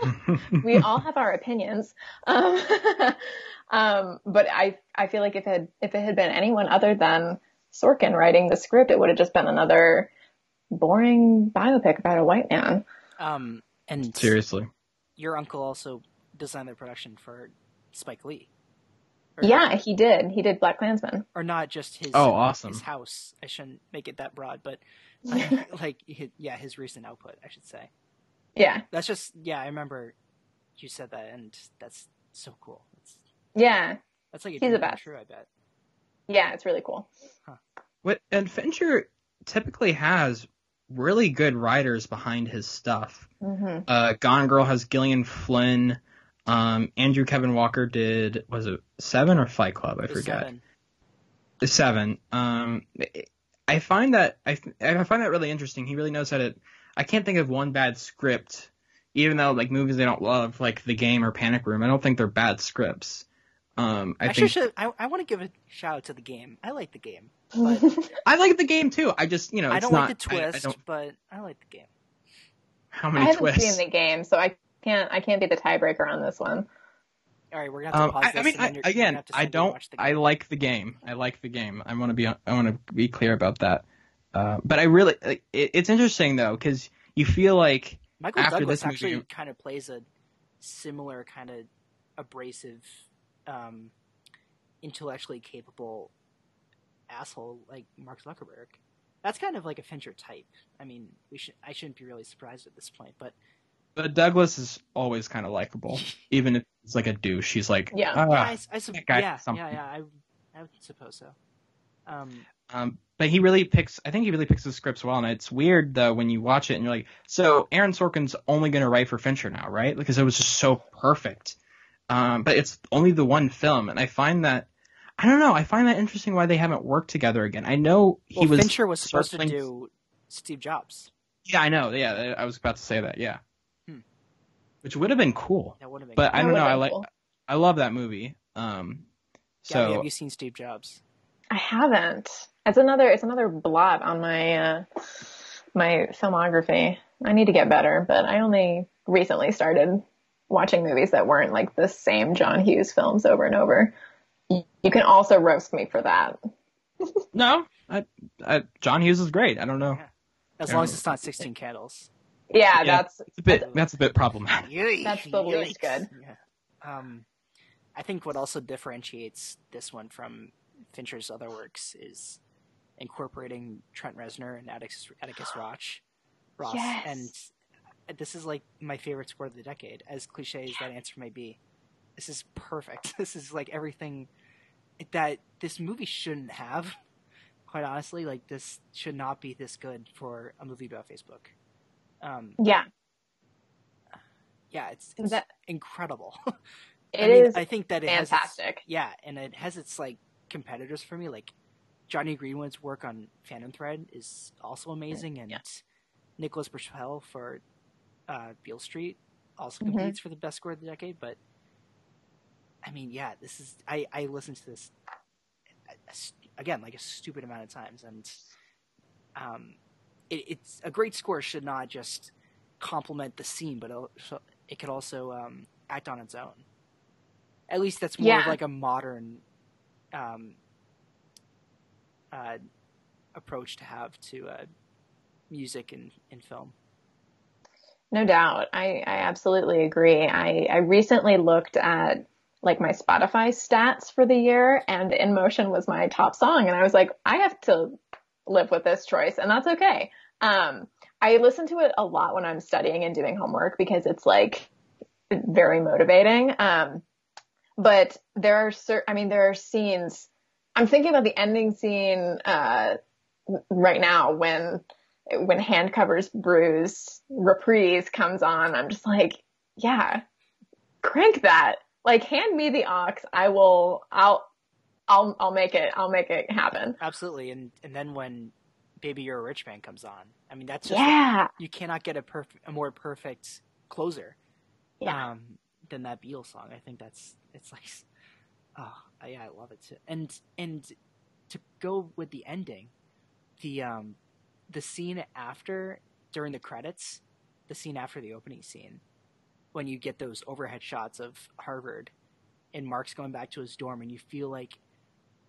<laughs> we all have our opinions. Um, <laughs> um, but I, I feel like if it had, if it had been anyone other than Sorkin writing the script, it would have just been another boring biopic about a white man. Um, and Seriously. your uncle also designed the production for Spike Lee. Or- Yeah, he did. He did Black Klansman. or not just his Oh, awesome. his house. I shouldn't make it that broad, but like, like hi- yeah, his recent output, I should say. Yeah. That's just yeah, I remember you said that, and that's so cool. That's Yeah. that's like a He's the dream best. true. I bet. Yeah. It's really cool. What and Fincher typically has really good writers behind his stuff. hmm Uh, Gone Girl has Gillian Flynn. Um, Andrew Kevin Walker did was it Seven or Fight Club? I forget. Seven. Seven. Um, I find that I I find that really interesting. He really knows how to. I can't think of one bad script, even though like movies I don't love, like The Game or Panic Room. I don't think they're bad scripts. Um, I Actually, think should, I I want to give a shout out to the game. I like the game. <laughs> I like the game too. I just you know I don't not. like the I- I twist, but I like the game. how I many haven't twists? seen the game, so I can't, I can't be the tiebreaker on this one. All right, we're gonna have to Um, pause I, this. I mean, and I, you're, you're again, gonna have to I sit and don't. I like the game. I like the game. I want to be. I want to be clear about that. Uh, but I really, like, it, it's interesting though because you feel like Michael after Douglas this movie- actually kind of plays a similar kind of abrasive, um, intellectually capable asshole like Mark Zuckerberg. That's kind of like a Fincher type. I mean, we should I shouldn't be really surprised at this point, but but Douglas is always kind of likable, <laughs> even if it's like a douche. He's like, Yeah. "Ah." yeah, I, I sup- that guy yeah, something. yeah, yeah, I, I would suppose so. Um, Um, but he really picks. I think he really picks the scripts well, and it's weird though when you watch it and you're like, so Aaron Sorkin's only going to write for Fincher now, right? Because it was just so perfect. Um, but it's only the one film, and I find that I don't know. I find that interesting why they haven't worked together again. I know he well, was Fincher was supposed to do Steve Jobs. Yeah, I know. Yeah, I was about to say that. Yeah, Hmm. which would have been cool. That would have been. But cool. I don't know. I like. cool. I love that movie. Um, Gabby, so have you seen Steve Jobs? I haven't. It's another it's another blot on my uh, my filmography. I need to get better, but I only recently started watching movies that weren't like the same John Hughes films over and over. You can also roast me for that. <laughs> No, I, I, John Hughes is great. I don't know. Yeah. As long as it's not 16 candles. Yeah, Yeah. that's It's a bit. That's a bit problematic. That's the least good. Yeah. Um, I think what also differentiates this one from Fincher's other works is incorporating Trent Reznor and Atticus, Atticus Ross. Ross. Yes. And this is like my favorite score of the decade, as cliche as that answer may be. This is perfect. <laughs> This is like everything that this movie shouldn't have. Quite honestly, like this should not be this good for a movie about Facebook. Um, yeah. yeah, it's, it's That incredible. <laughs> it I mean, is I think that it has its- fantastic. yeah, and it has its like competitors for me. Like Jonny Greenwood's work on Phantom Thread is also amazing, and Yeah. Nicholas Britell for uh, Beale Street also Mhm. competes for the best score of the decade. But I mean, yeah, this is I I listened to this a- a st- again like a stupid amount of times, and um, it, it's a great score should not just complement the scene, but also, it could also um, act on its own. At least that's more of like a modern um, uh, approach to have to uh, music and, and film. No doubt. I, I absolutely agree. I, I recently looked at like my Spotify stats for the year and In Motion was my top song. And I was like, I have to live with this choice and that's okay. Um, I listen to it a lot when I'm studying and doing homework because it's like very motivating. Um, but there are certain, I mean, there are scenes, I'm thinking about the ending scene, uh, right now when when hand covers bruise reprise comes on. I'm just like yeah crank that. Like hand me the ox. I will i'll i'll i'll make it. I'll make it happen. Absolutely, and and then when "Baby You're a Rich Man" comes on, I mean that's just yeah. you cannot get a perfect a more perfect closer yeah. um, than that Beatles song. I think that's it's like oh yeah, I love it too. And and to go with the ending, the um the scene after during the credits, the scene after the opening scene, when you get those overhead shots of Harvard and Mark's going back to his dorm and you feel like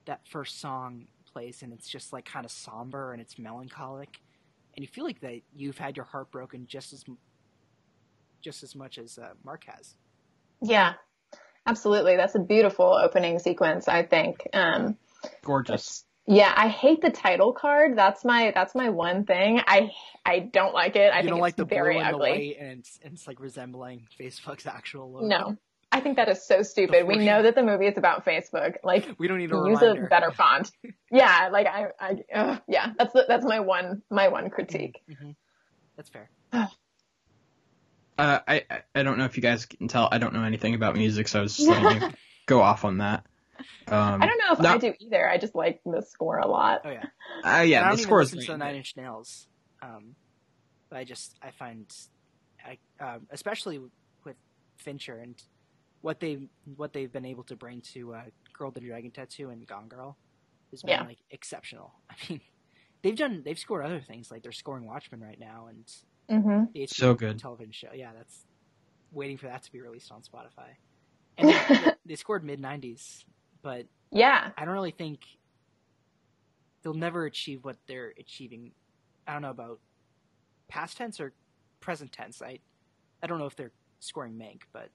that first song plays and it's just like kind of somber and it's melancholic and you feel like that you've had your heart broken just as just as much as uh, Mark has. yeah absolutely that's a beautiful opening sequence i think um Gorgeous. yeah i hate the title card that's my that's my one thing i i don't like it i you think don't it's like the very blue and ugly the white, and it's, and it's like resembling Facebook's actual logo. no i think that is so stupid we know that the movie is about facebook like we don't need a use reminder. a better <laughs> font. Yeah, like I, I ugh, yeah, that's the, that's my one my one critique. hmm That's fair. Uh, I I- I don't know if you guys can tell. I don't know anything about music, so I was just letting <laughs> you go off on that. Um, I don't know if no- I do either. I just like the score a lot. Oh yeah. Uh, And I yeah, the score is listen to great. Nine Inch Nails, um, but I just I find, I um, especially with Fincher and what they what they've been able to bring to uh, Girl with the Dragon Tattoo and Gone Girl has been Yeah. like exceptional. <laughs> I mean, they've done they've scored other things like they're scoring Watchmen right now and hmm the HBO So good. television show. Yeah, that's waiting for that to be released on Spotify. And they, they <laughs> scored mid '90s, but Yeah, I don't really think they'll never achieve what they're achieving. I don't know about past tense or present tense. I I don't know if they're scoring Mank, but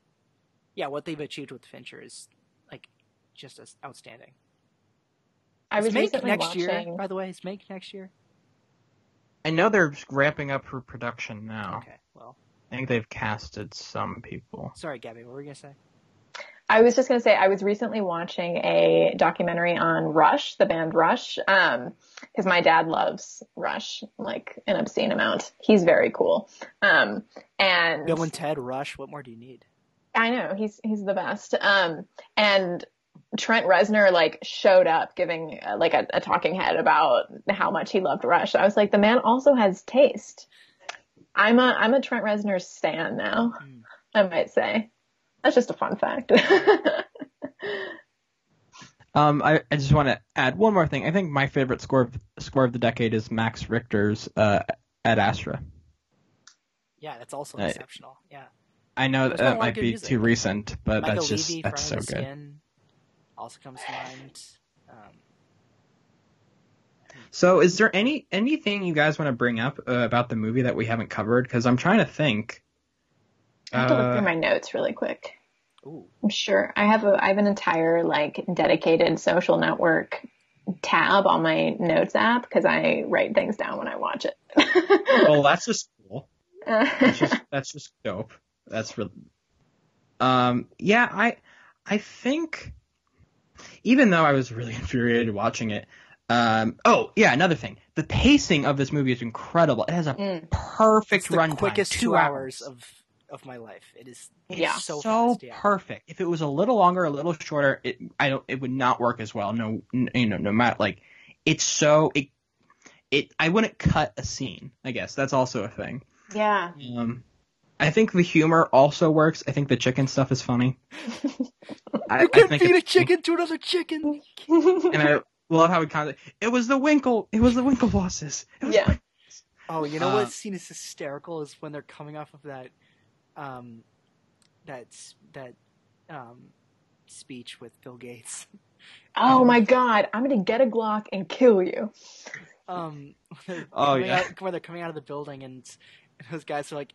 yeah, what they've achieved with Fincher is like just as outstanding. I Is was Mank next watching. year, by the way. Is Mank next year? I know they're ramping up for production now. Okay, well, I think they've casted some people. sorry, Gabby. What were you gonna say? I was just gonna say I was recently watching a documentary on Rush, the band Rush, um, because my dad loves Rush like an obscene amount. He's very cool. Um, and Bill and Ted, Rush. What more do you need? I know he's he's the best. Um, and Trent Reznor like showed up giving uh, like a, a talking head about how much he loved Rush. I was like, the man also has taste. I'm a I'm a Trent Reznor stan now. Mm. I might say. That's just a fun fact. <laughs> Um, I, I just want to add one more thing. I think my favorite score of, score of the decade is Max Richter's uh, Ad Astra. Yeah, that's also Uh, exceptional. Yeah, I know There's that not a lot might be music. too recent, but Michael that's just Levi, that's so Front of the good. Skin, also comes to mind. Um, So, is there any anything you guys want to bring up uh, about the movie that we haven't covered? Because I'm trying to think. I have to look Uh, through my notes really quick. ooh, I'm sure I have a I have an entire like dedicated social network tab on my notes app because I write things down when I watch it. <laughs> well, that's just cool. That's just <laughs> that's just dope. That's really. Um. Yeah. I. I think. Even though I was really <laughs> infuriated watching it. Um. Oh yeah. Another thing. The pacing of this movie is incredible. It has a Mm. perfect it's the runtime. quickest two two hours of of my life. It is it's Yeah. so, so, fast. Yeah. perfect. If it was a little longer, a little shorter, it I don't it would not work as well. No, n- you know, no matter like it's so it it I wouldn't cut a scene. I guess that's also a thing. yeah. Um, I think the humor also works. I think the chicken stuff is funny. <laughs> I, You I can't think feed a it's- chicken to another chicken. <laughs> and I love how it kind of it was the Winkle it was the Winklevosses. It was Yeah. Oh, you know Uh, what scene is hysterical is when they're coming off of that, um, that that um, speech with Bill Gates. <laughs> oh my god, I'm gonna get a Glock and kill you. Um, when they're Oh, coming yeah. out, when they're coming out of the building and, and those guys are like,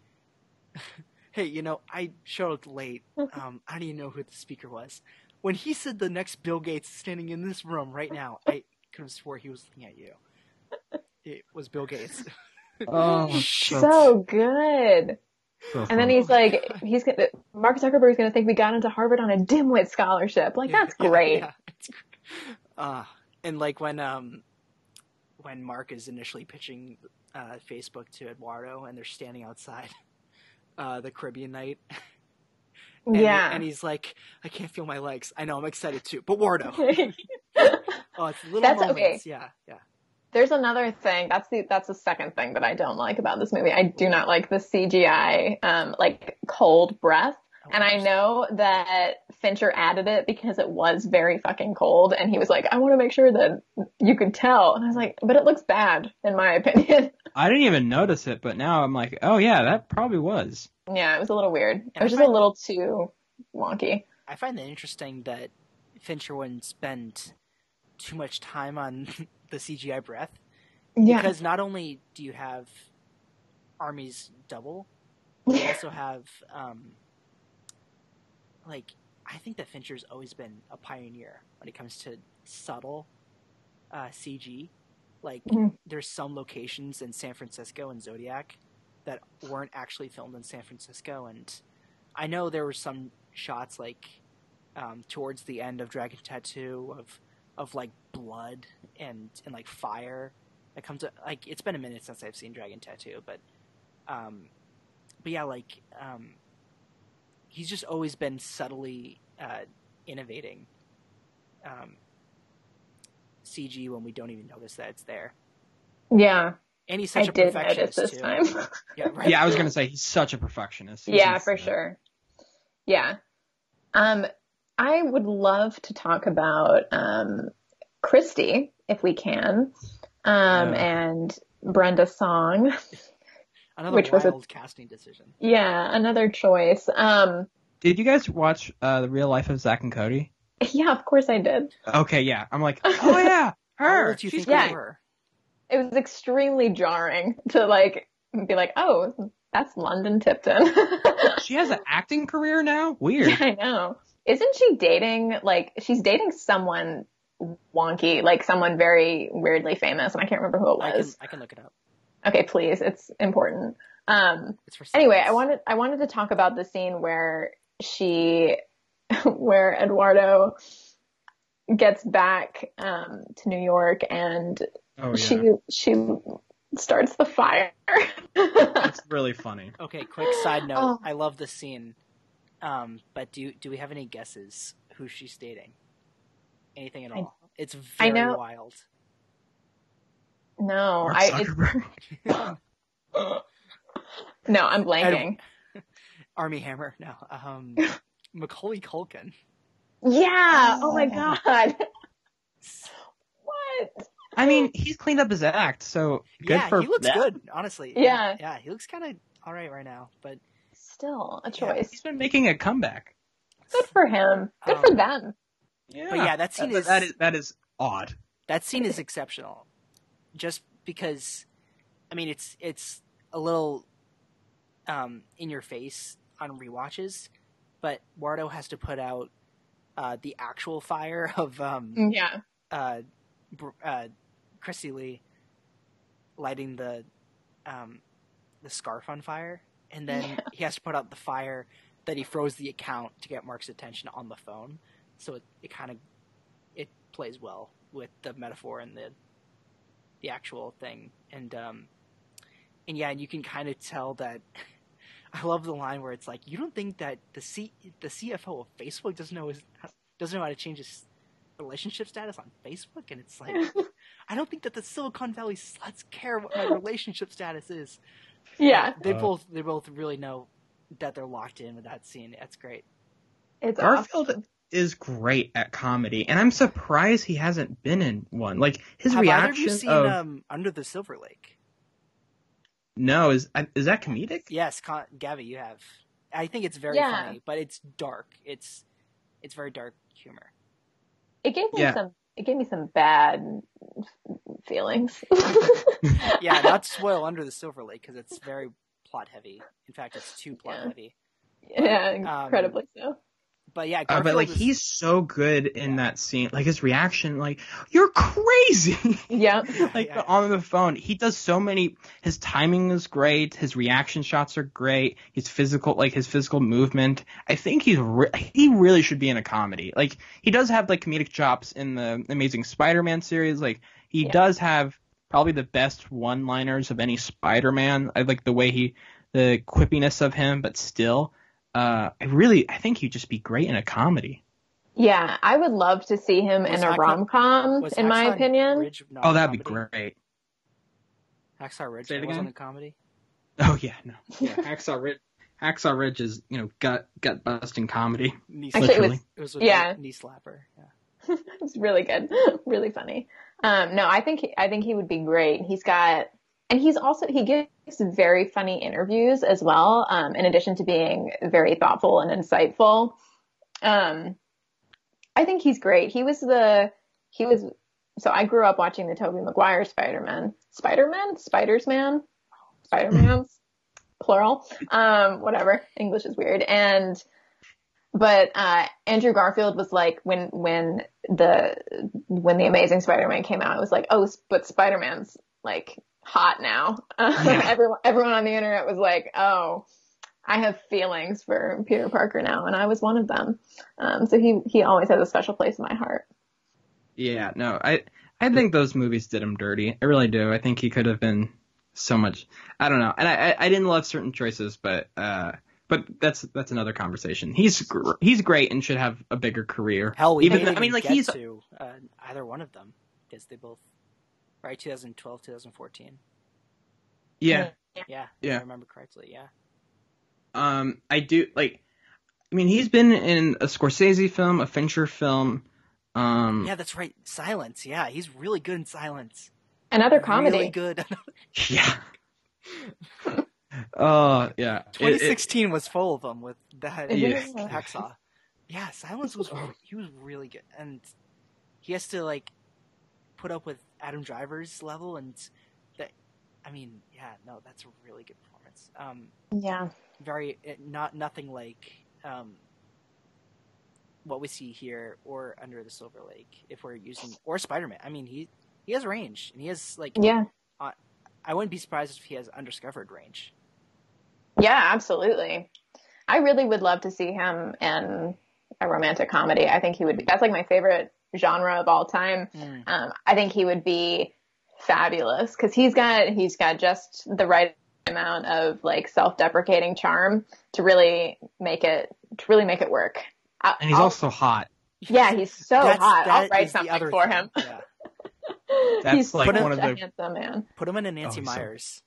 "Hey, you know, I showed up late. <laughs> Um, I don't even know who the speaker was. When he said the next Bill Gates is standing in this room right now, I could have swore he was looking at you. It was Bill Gates. <laughs> Oh, <laughs> Shit. So good. so And then he's like, he's gonna, Mark Zuckerberg's gonna think we got into Harvard on a dimwit scholarship. Like that's Yeah, great. Yeah, it's. Uh, and like when um when Mark is initially pitching uh, Facebook to Eduardo and they're standing outside uh, the Caribbean night. <laughs> And, Yeah. and he's like, I can't feel my legs. I know, I'm excited too. But Wardo. <laughs> Oh, it's a little That's moments. okay. Yeah, yeah. There's another thing. That's the that's the second thing that I don't like about this movie. I do not like the CGI, um, like cold breath. And I know that Fincher added it because it was very fucking cold, and he was like, "I want to make sure that you could tell." And I was like, "But it looks bad, in my <laughs> opinion." I didn't even notice it, but now I'm like, oh yeah, that probably was. yeah, it was a little weird. It I was just a little too wonky. I find it interesting that Fincher wouldn't spend too much time on <laughs> the CGI breath. Yeah, because not only do you have Armie's double, you <laughs> also have um, like I think that Fincher's always been a pioneer when it comes to subtle uh, CG. Like Mhm. there's some locations in San Francisco and Zodiac that weren't actually filmed in San Francisco, and I know there were some shots like um, towards the end of Dragon Tattoo of of like blood and and like fire that comes to, like it's been a minute since I've seen Dragon Tattoo, but um, but yeah, like um, he's just always been subtly uh, innovating um, CG when we don't even notice that it's there. yeah, And he's such a did notice perfectionist this too. time. <laughs> Yeah, right. Yeah, I was gonna say he's such a perfectionist. He's yeah, for insane. sure. Yeah. Um, I would love to talk about um, Christy, if we can, um, Yeah. and Brenda Song. <laughs> Another which was a- casting decision. Yeah, another choice. Um, Did you guys watch uh, the real life of Zach and Cody? yeah, of course I did. Okay, yeah. I'm like, <laughs> oh yeah, her. old you She's think yeah. we were? It was extremely jarring <laughs> to like be like, oh, that's London Tipton. <laughs> she has an acting career now. Weird. Yeah, I know. Isn't she dating like she's dating someone wonky, like someone very weirdly famous, and I can't remember who it I can, was. I can look it up. Okay, please, it's important. Um, It's for anyway. I wanted I wanted to talk about the scene where she, <laughs> where Eduardo gets back um, to New York and Oh yeah. she she starts the fire. It's <laughs> really funny. Okay, quick side note. Oh. I love this scene. Um, but do do we have any guesses who she's dating? Anything at I- all? It's I very know- wild. No, Mark I <laughs> no, I'm blanking. <laughs> Armie Hammer. No. Um, <laughs> Macaulay Culkin. Yeah. Oh my Oh. god. What? I mean, he's cleaned up his act, so good yeah, for he looks that. good. Honestly. Yeah. Yeah, he looks kind of all right right now. But Still a Yeah, choice. He's been making a comeback. Good for him. Good for Um, them. Yeah, But yeah, that scene that, is- that is that is odd. that scene is exceptional just because i mean it's it's a little um in your face on rewatches but wardo has to put out uh the actual fire <laughs> of um Yeah. uh, uh christy lee lighting the um the scarf on fire and then Yeah. he has to put out the fire that he froze the account to get mark's attention on the phone so it, it kind of it plays well with the metaphor and the the actual thing and um and yeah and you can kind of tell that <laughs> i love the line where it's like you don't think that the C the cfo of facebook doesn't know his, doesn't know how to change his relationship status on facebook and it's like <laughs> i don't think that the silicon valley sluts care what my <laughs> relationship status is Yeah. they Uh. both they both really know that they're locked in with that scene that's great It's Garfield awesome. Is great at comedy, and I'm surprised he hasn't been in one. Like his have either of reaction you seen of um under the silver lake no is is that comedic? Yes, Con- Gabby, you have. I think it's very Yeah. funny, but it's dark. It's it's very dark humor. It gave me Yeah. some. It gave me some bad feelings. <laughs> Yeah, not to spoil Under the Silver Lake because it's very plot heavy. In fact, it's too plot Yeah. heavy. yeah, Um, incredibly so. But yeah, Uh, but like is- he's so good in that scene. Like his reaction, like you're crazy. <laughs> Yeah. like Yeah. on the phone, he does so many. His timing is great. His reaction shots are great. His physical, like his physical movement. I think he's re- he really should be in a comedy. Like he does have like comedic chops in the Amazing Spider-Man series. Like he Yeah. does have probably the best one-liners of any Spider-Man. I like the way he, the quippiness of him, but still. Uh, I really, I think he'd just be great in a comedy. Yeah, I would love to see him Was in a rom com. In my opinion, Ridge Oh, that'd be great. Hacksaw Ridge Say it that wasn't again? a comedy. Oh yeah, no. Yeah, Hacksaw Ridge. Hacksaw Ridge is you know gut gut busting comedy. Knee Actually, it slapper. was- it was with yeah. knee slapper. Yeah. <laughs> it's really good, <laughs> really funny. Um, no, I think he, I think he would be great. He's got, and he's also he gives very funny interviews as well. Um, in addition to being very thoughtful and insightful, um, I think he's great. He was the he was. So I grew up watching the Tobey Maguire Spider Man, Spider Man, Spiders Man, Spider Man's <laughs> plural. Um, whatever. English is weird. And but uh, Andrew Garfield was like when when the when the Amazing Spider-Man came out, it was like, oh, but Spider-Man's like hot now. <laughs> Yeah. everyone everyone on the internet was like, oh, I have feelings for Peter Parker now, and I was one of them. Um, so he he always has a special place in my heart. Yeah, no, I I think those movies did him dirty. I really do. I think he could have been so much. I don't know, and I I, I didn't love certain choices, but uh, but that's that's another conversation. He's gr- he's great and should have a bigger career. Hell, we Even didn't though- I mean, like, get he's- to uh, either one of them because they both right 2012 2014 Yeah, yeah if Yeah. I remember correctly yeah um, I do like. I mean, he's been in a Scorsese film, a Fincher film. Um, yeah that's right Silence yeah he's really good in Silence Another comedy. really good <laughs> yeah. <laughs> Oh yeah. It- it- 2016 was full of them with that Yeah. hacksaw. Yeah, Silence was he was really good, and he has to like put up with Adam Driver's level, and that I mean, yeah, no, that's a really good performance. Um, Yeah. very not nothing like um what we see here or Under the Silver Lake if we're using or Spider Man. I mean, he he has range, and he has like Yeah. I wouldn't be surprised if he has undiscovered range. Yeah, absolutely. I really would love to see him in a romantic comedy. I think he would be, that's like my favorite genre of all time. Um, I think he would be fabulous because he's got, he's got just the right amount of like self-deprecating charm to really make it, to really make it work. I, and he's I'll- also hot. yeah, he's so That's- hot. I'll write something for thing. him. Yeah. <laughs> That's he's like such one of the- handsome man. Put him in a Nancy Oh, he's so- Meyers.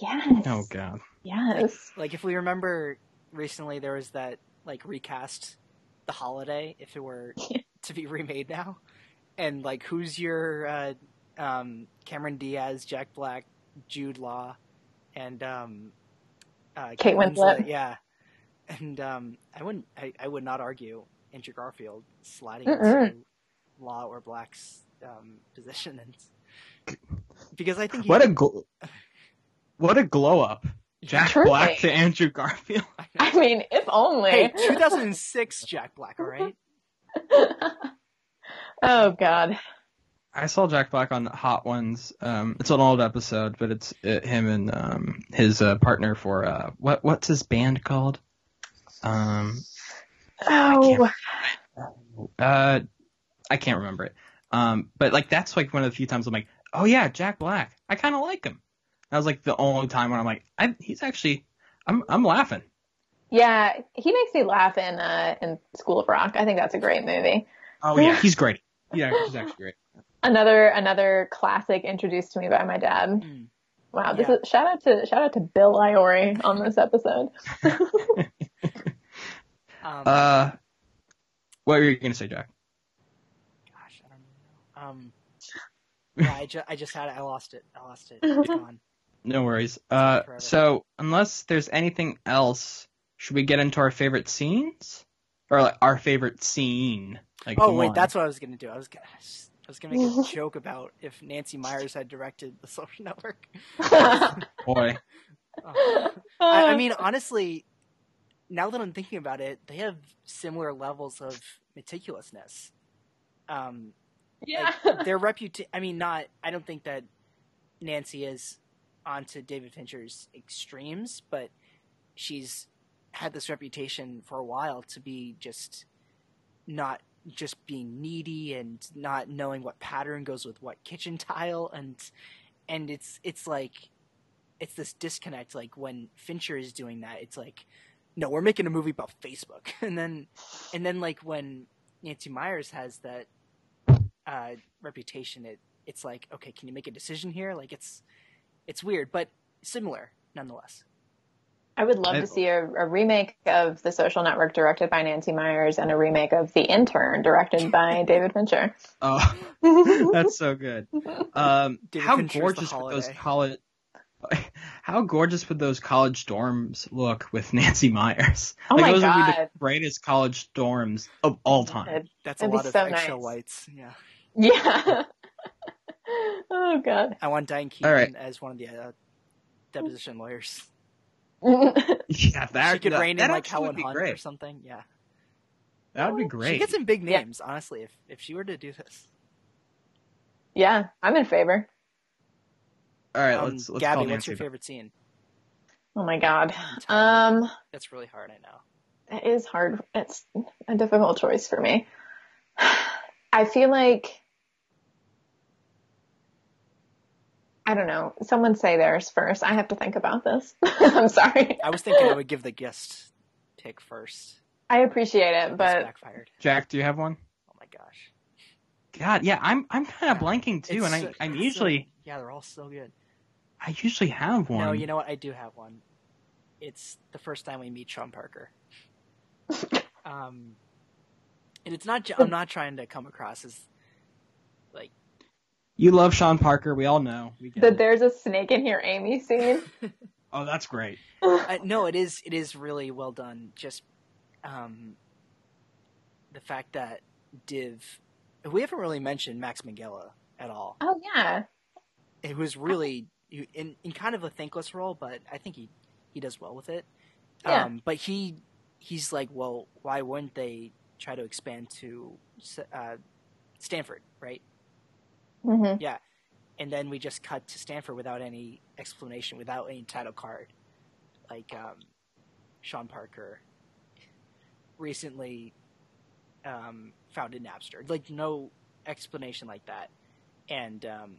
Yes. Oh god. Yes. Like if we remember recently, there was that like recast the holiday if it were <laughs> to be <laughs> remade now, and like who's your uh, um, Cameron Diaz, Jack Black, Jude Law, and um, uh, Kate Winslet. Yeah, and um, I wouldn't, I, I would not argue Andrew Garfield sliding Mm-mm. into Law or Black's um, position, <laughs> and because I think he, What a gl- what a glow up. Jack Truly. Black to Andrew Garfield. <laughs> I mean, if only. hey, 2006 Jack Black, all right. <laughs> oh God. I saw Jack Black on Hot Ones. Um, it's an old episode, but it's uh, him and um, his uh, partner for uh, what what's his band called? Um, Oh. uh, I can't remember it. Um, but like that's like one of the few times I'm like, oh yeah, Jack Black. I kind of like him. That was like the only time when I'm like, I, he's actually, I'm I'm laughing. Yeah, he makes me laugh in uh, in School of Rock. I think that's a great movie. Oh yeah, he's great. Yeah, <laughs> he's actually great. Another another classic introduced to me by my dad. Mm. Wow, this Yeah. is shout out to shout out to Bill Iori on this episode. <laughs> Um, Uh, what were you gonna say, Jack? gosh, I don't know. Um, yeah, I, ju- I just had it. I lost it. I lost it. It's <laughs> gone. No worries. Uh, so unless there's anything else, should we get into our favorite scenes or like our favorite scene? Like Oh wait, one? that's what I was gonna do. I was gonna, I was gonna make a <laughs> joke about if Nancy Meyers had directed The Social Network. <laughs> boy. Oh. I, I mean, honestly, now that I'm thinking about it, they have similar levels of meticulousness. Um, yeah. their reputation. I mean, not. I don't think that Nancy is onto David Fincher's extremes, but she's had this reputation for a while to be just not just being needy and not knowing what pattern goes with what kitchen tile and and it's it's like it's this disconnect like when Fincher is doing that it's like no we're making a movie about Facebook <laughs> and then and then like when Nancy Meyers has that uh, reputation, it it's like okay, can you make a decision here? Like it's it's weird, but similar nonetheless. I would love I- to see a, a remake of The Social Network directed by Nancy Meyers and a remake of The Intern directed by <laughs> David Fincher. Oh, <laughs> that's so good. <laughs> Um, how Fincher's gorgeous would those college? How gorgeous would those college dorms look with Nancy Meyers? Oh like my those would be God. the greatest college dorms of all time. That's That'd a lot of so extra nice. whites. Yeah, Yeah. oh God. I want Diane Keaton All right. as one of the uh, deposition lawyers. <laughs> Yeah, that she could that, rein that in like Helen would be or great. something. Yeah, That would be she great. gets some big Yeah. names. Honestly, if if she were to do this, yeah, I'm in favor. All right, um, let's let's Gabby, call what's your favorite scene? Oh my God. Um, That's really hard. I know. it is hard. It's a difficult choice for me. <sighs> I feel like I don't know. Someone say theirs first. I have to think about this. <laughs> I'm sorry. I was thinking I would give the guest pick first. I appreciate it, This but backfired. Jack, do you have one? Oh my gosh. God, yeah, I'm I'm kind of blanking too, It's and I so- I'm it's so- usually yeah, they're all so good. I usually have one. No, you know what? I do have one. It's the first time we meet Sean Parker. <laughs> um, and it's not. I'm not trying to come across as like. You love Sean Parker. We all know. We get it. there's a snake in here, Amy scene. <laughs> Oh, that's great. I, no, it is. It is really well done. Just um, the fact that Div. We haven't really mentioned Max Minghella at all. Oh yeah. It was really in in kind of a thankless role, but I think he he does well with it. Yeah. Um, but he he's like, well, why wouldn't they try to expand to uh, Stanford, right? Hmm Yeah. And then we just cut to Stanford without any explanation, without any title card. Like um, Sean Parker recently um, founded Napster. Like no explanation like that, and um,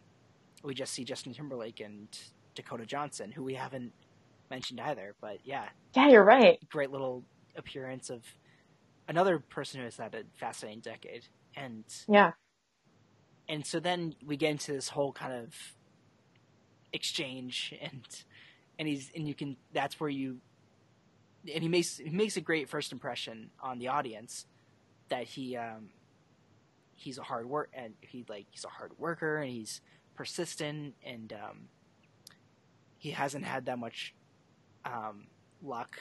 we just see Justin Timberlake and Dakota Johnson, who we haven't mentioned either. But yeah, Yeah, you're right. great little appearance of another person who has had a fascinating decade, and Yeah. And so then we get into this whole kind of exchange and and he's and you can that's where you and he makes he makes a great first impression on the audience that he um he's a hard work and he like he's a hard worker and he's persistent and um he hasn't had that much um luck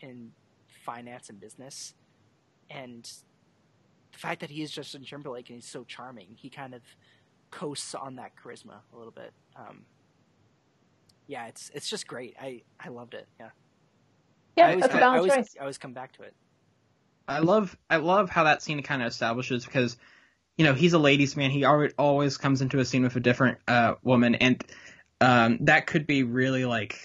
in finance and business. And the fact that he is Justin Timberlake and he's so charming, he kind of coasts on that charisma a little bit. Um, yeah, it's it's just great. I I loved it. Yeah. Yeah, I always, that's a come, I balanced always, choice. I always come back to it. I love I love how that scene kind of establishes because you know he's a ladies man. He alwa- always comes into a scene with a different uh, woman, and um, that could be really like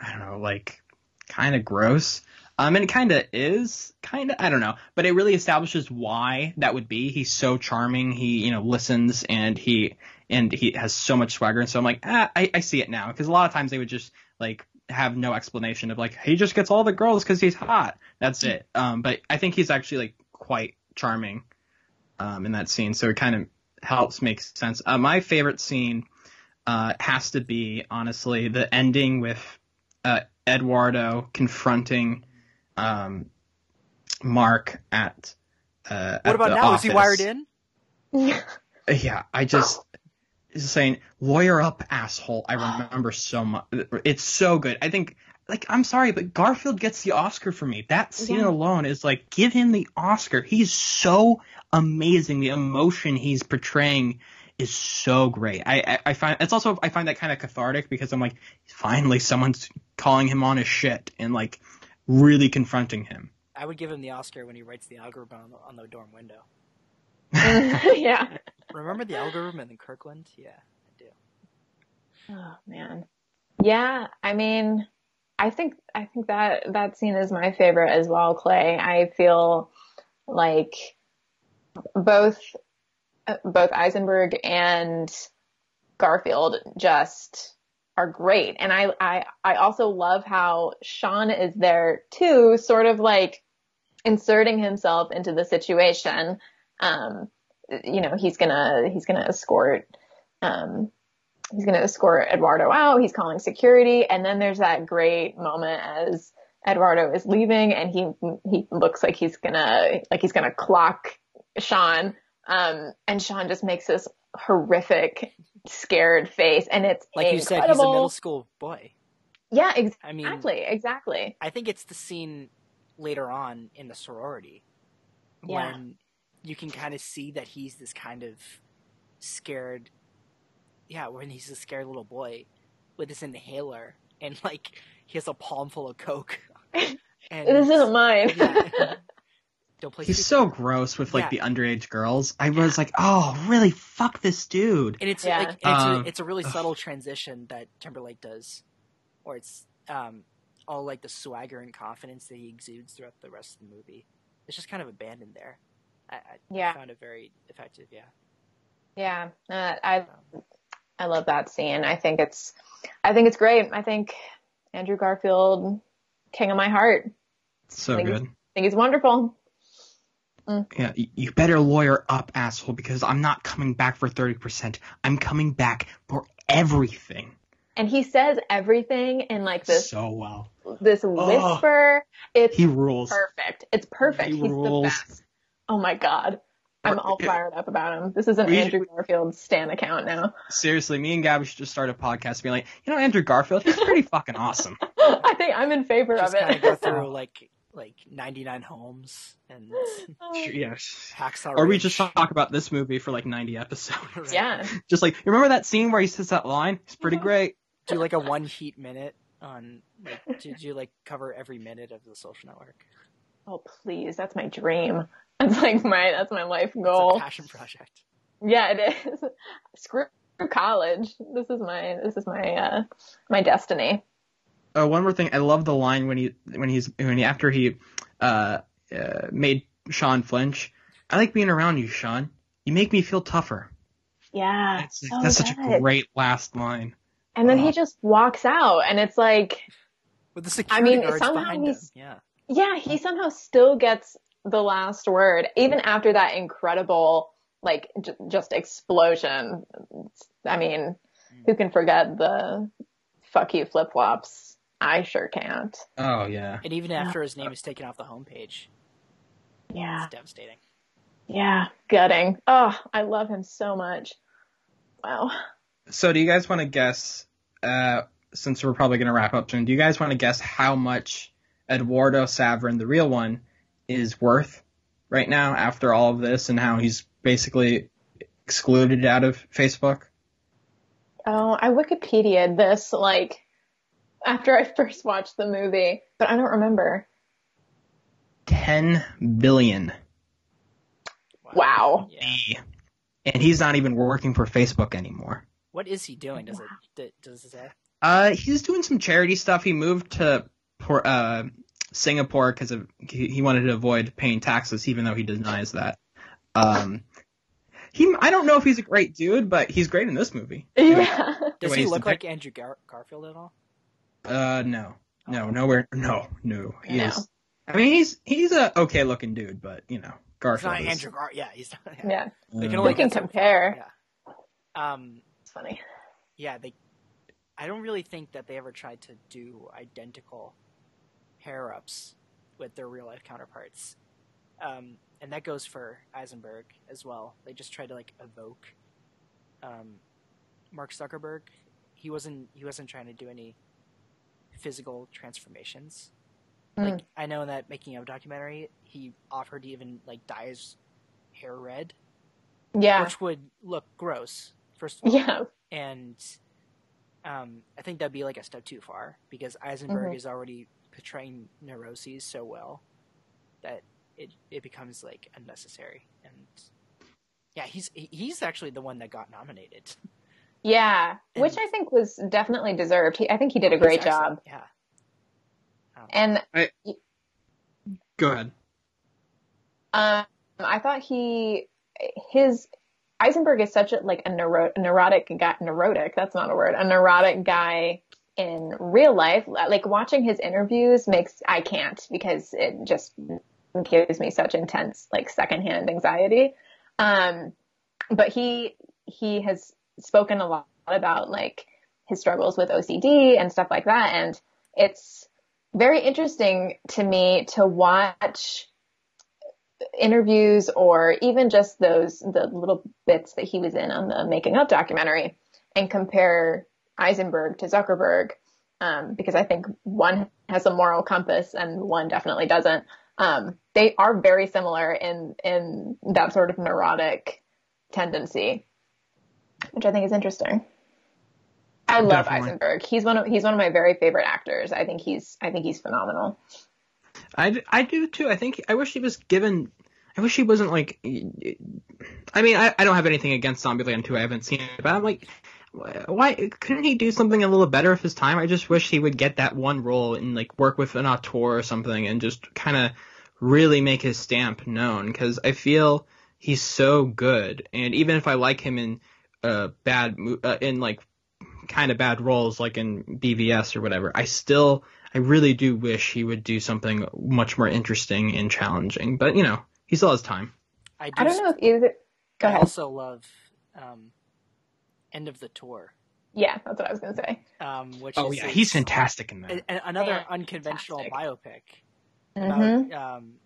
I don't know, like kind of gross. Um, and it kind of is, kind of I don't know, but it really establishes why that would be. He's so charming. He you know listens and he and he has so much swagger. And so I'm like, ah, I, I see it now because a lot of times they would just like have no explanation of like he just gets all the girls because he's hot. That's it. Um, but I think he's actually like quite charming um, in that scene, so it kind of helps make sense. Uh, my favorite scene uh, has to be honestly the ending with uh, Eduardo confronting um, Mark at. Uh, What at about the now? Is he wired in? Yeah, I just is saying lawyer up asshole. I remember so much. It's so good. I think like I'm sorry, but Garfield gets the Oscar for me. That scene Yeah. alone is like give him the Oscar. He's so amazing. The emotion he's portraying is so great. I I, I find it's also I find that kind of cathartic because I'm like finally someone's calling him on his shit and like really confronting him. I would give him the Oscar when he writes the algorithm on the, on the dorm window. <laughs> yeah. Remember the algorithm in the Kirkland? Yeah, I do. Oh man. Yeah, I mean, I think I think that that scene is my favorite as well, Clay. I feel like both uh, both Eisenberg and Garfield just are great. And I I I also love how Sean is there too, sort of like inserting himself into the situation. Um you know, he's gonna he's gonna escort um he's to escort Eduardo out. He's calling security. And then there's that great moment as Eduardo is leaving and he, he looks like he's gonna, like he's gonna clock Sean. Um, and Sean just makes this horrific, scared face. And it's Like you incredible. said, he's a middle school boy. Yeah, ex- I mean, exactly, exactly. I think it's the scene later on in the sorority Yeah. when you can kind of see that he's this kind of scared, yeah, when he's a scared little boy with this inhaler and like he has a palm full of coke. <laughs> And This isn't mine. Yeah. <laughs> Don't play. He's stupid. so gross with like Yeah. the underage girls. I was like, oh, really? Fuck this dude. and it's Yeah. like it's, Um, a, it's a really subtle transition that Timberlake does, or it's um all like the swagger and confidence that he exudes throughout the rest of the movie. It's just kind of abandoned there. I, I Yeah. found it very effective. Yeah. Yeah, uh, I I love that scene. I think it's I think it's great. I think Andrew Garfield, king of my heart. So Like, good. I think he's wonderful. Mm-hmm. Yeah, you better lawyer up, asshole, because I'm not coming back for 30%. I'm coming back for everything. And he says everything in like this So well. this whisper. It's He rules. perfect. It's perfect. He He's rules. the best. Oh my god. I'm all fired up about him. This is an We- Andrew Garfield stan account now. Seriously, me and Gabby should just start a podcast being like, you know, Andrew Garfield, he's pretty <laughs> fucking awesome. I think I'm in favor Just of kind of go through <laughs> like like 99 homes and <gasps> Yes. Hacksaw Or we just talk about this movie for like 90 episodes. Right. yeah. <laughs> Just like, remember that scene where he says that line? It's pretty great. do like a one heat minute on like did you like cover every minute of the social network Oh please, that's my dream. <laughs> That's like my that's my life it's a goal. passion project Yeah, it is. <laughs> Screw college. This is my this is my uh my destiny. Uh, one more thing, I love the line when he when he's when he after he uh, uh made Sean flinch. I like being around you, Sean. You make me feel tougher. Yeah. That's, so that's such a great last line. And then Oh. he just walks out and it's like with the security I mean, guards somehow behind him he's- yeah yeah, he somehow still gets the last word, even after that incredible, like, j- just explosion. I mean, who can forget the fuck you flip flops? I sure can't. Oh yeah. and even after his name is taken off the homepage Yeah. it's devastating Yeah. Gutting. Oh, I love him so much. Wow. So do you guys want to guess? Uh, since we're probably gonna wrap up soon, do you guys want to guess how much Eduardo Saverin, the real one, is worth right now after all of this and how he's basically excluded out of Facebook? Oh, I Wikipedia this like after I first watched the movie, but I don't remember. 10 billion. Wow. Yeah. And he's not even working for Facebook anymore. What is he doing? Does it does it say? Uh, he's doing some charity stuff. He moved to uh, Singapore because of he, he wanted to avoid paying taxes, even though he denies that. Um, he I don't know if he's a great dude, but he's great in this movie. Yeah. Does he look like. Andrew Gar- Garfield at all? Uh, no, no, nowhere, no, no. He No. is. I mean, he's he's a okay looking dude, but you know, It's Garfield not is. Andrew Gar. Yeah, he's not. Yeah. Yeah. They can uh, only We can get so compare. Yeah. Um. It's funny. Yeah. They. I don't really think that they ever tried to do identical hair ups with their real life counterparts. Um, and that goes for Eisenberg as well. They just tried to like evoke um, Mark Zuckerberg. He wasn't. He wasn't trying to do any physical transformations. Like I know in that making of a documentary, he offered to even like dye his hair red, Yeah. which would look gross. First of all, Yeah. and um, I think that'd be like a step too far because Eisenberg Mhm. is already portraying neuroses so well that it it becomes like unnecessary. And yeah, he's he's actually the one that got nominated. <laughs> Yeah. Which I think was definitely deserved. He, I think he did a Oh, great job. Yeah. And Go ahead. Um, I thought he, his, Eisenberg is such a, like a neuro, neurotic guy, neurotic, that's not a word, a neurotic guy in real life. Like watching his interviews makes, I can't because it just gives me such intense, like secondhand anxiety. Um, but he, he has spoken a lot about like his struggles with OCD and stuff like that. And it's very interesting to me to watch interviews or even just those the little bits that he was in on the making up documentary and compare Eisenberg to Zuckerberg um, because I think one has a moral compass and one definitely doesn't. Um, they are very similar in in that sort of neurotic tendency, which I think is interesting. I love Definitely. Eisenberg. He's one of he's one of my very favorite actors. I think he's I think he's phenomenal. I, I do too. I think I wish he was given. I wish he wasn't like. I mean, I, I don't have anything against Zombieland 2. I haven't seen it, but I'm like, why couldn't he do something a little better with his time? I just wish he would get that one role and like work with an auteur or something and just kind of really make his stamp known because I feel he's so good. And even if I like him in uh bad uh, in like kind of bad roles like in BVS or whatever, I still I really do wish he would do something much more interesting and challenging. But you know, he still has time. I, do I don't know if either. Go I ahead. also love um, End of the Tour, Yeah, that's what I was gonna say. um, which Oh is yeah, is he's fantastic in that. a- a- another Fantastic. unconventional biopic hmm about um,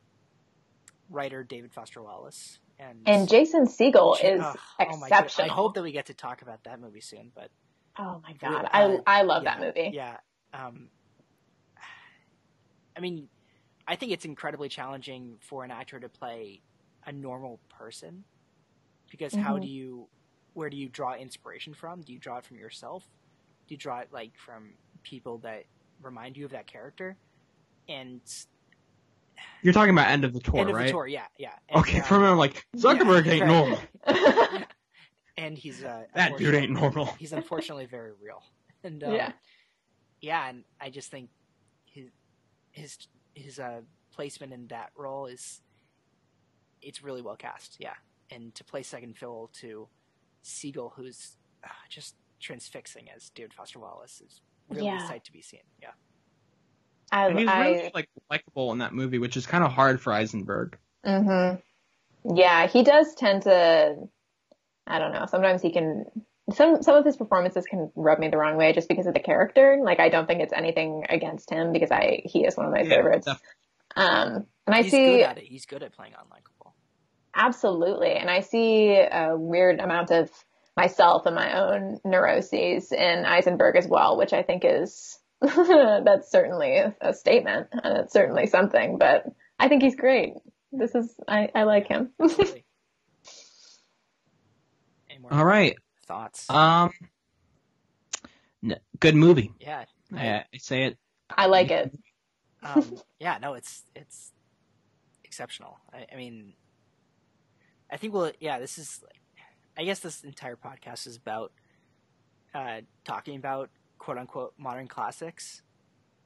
writer David Foster Wallace and And Jason Segel is Ugh, oh my God. I hope that we get to talk about that movie soon, but oh my god, uh, I I love yeah, that movie. Yeah. Um, I mean, I think it's incredibly challenging for an actor to play a normal person because how Mhm. do you, where do you draw inspiration from? Do you draw it from yourself? Do you draw it like from people that remind you of that character? And You're talking about end of the tour, end of right? the tour, yeah, yeah. And, Okay, um, for a minute, I'm like Zuckerberg yeah, ain't right. normal. <laughs> and he's uh, That dude ain't normal. He's unfortunately very real, <laughs> and um, yeah, yeah, and I just think his his his uh, placement in that role is it's really well cast. Yeah, and to play second fiddle to Segel, who's uh, just transfixing as David Foster Wallace, is really Yeah. a sight to be seen. Yeah, I, And he's I really like likable in that movie, which is kind of hard for Eisenberg. Mm-hmm. Yeah, he does tend to. I don't know. Sometimes he can. Some some of his performances can rub me the wrong way just because of the character. Like I don't think it's anything against him because I he is one of my favorites. def- Um, and I he's see good at it. He's good at playing unlikable. absolutely, and I see a weird amount of myself and my own neuroses in Eisenberg as well, which I think is <laughs> that's certainly a, a statement and it's certainly something. But I think he's great. This is I, I like him. <laughs> Any more All right. thoughts? Um, n- good movie. yeah. I, I say it. I like it. um, <laughs> yeah, no, it's it's exceptional. I, I mean, I think we'll yeah. This is, I guess, this entire podcast is about uh, talking about quote unquote modern classics.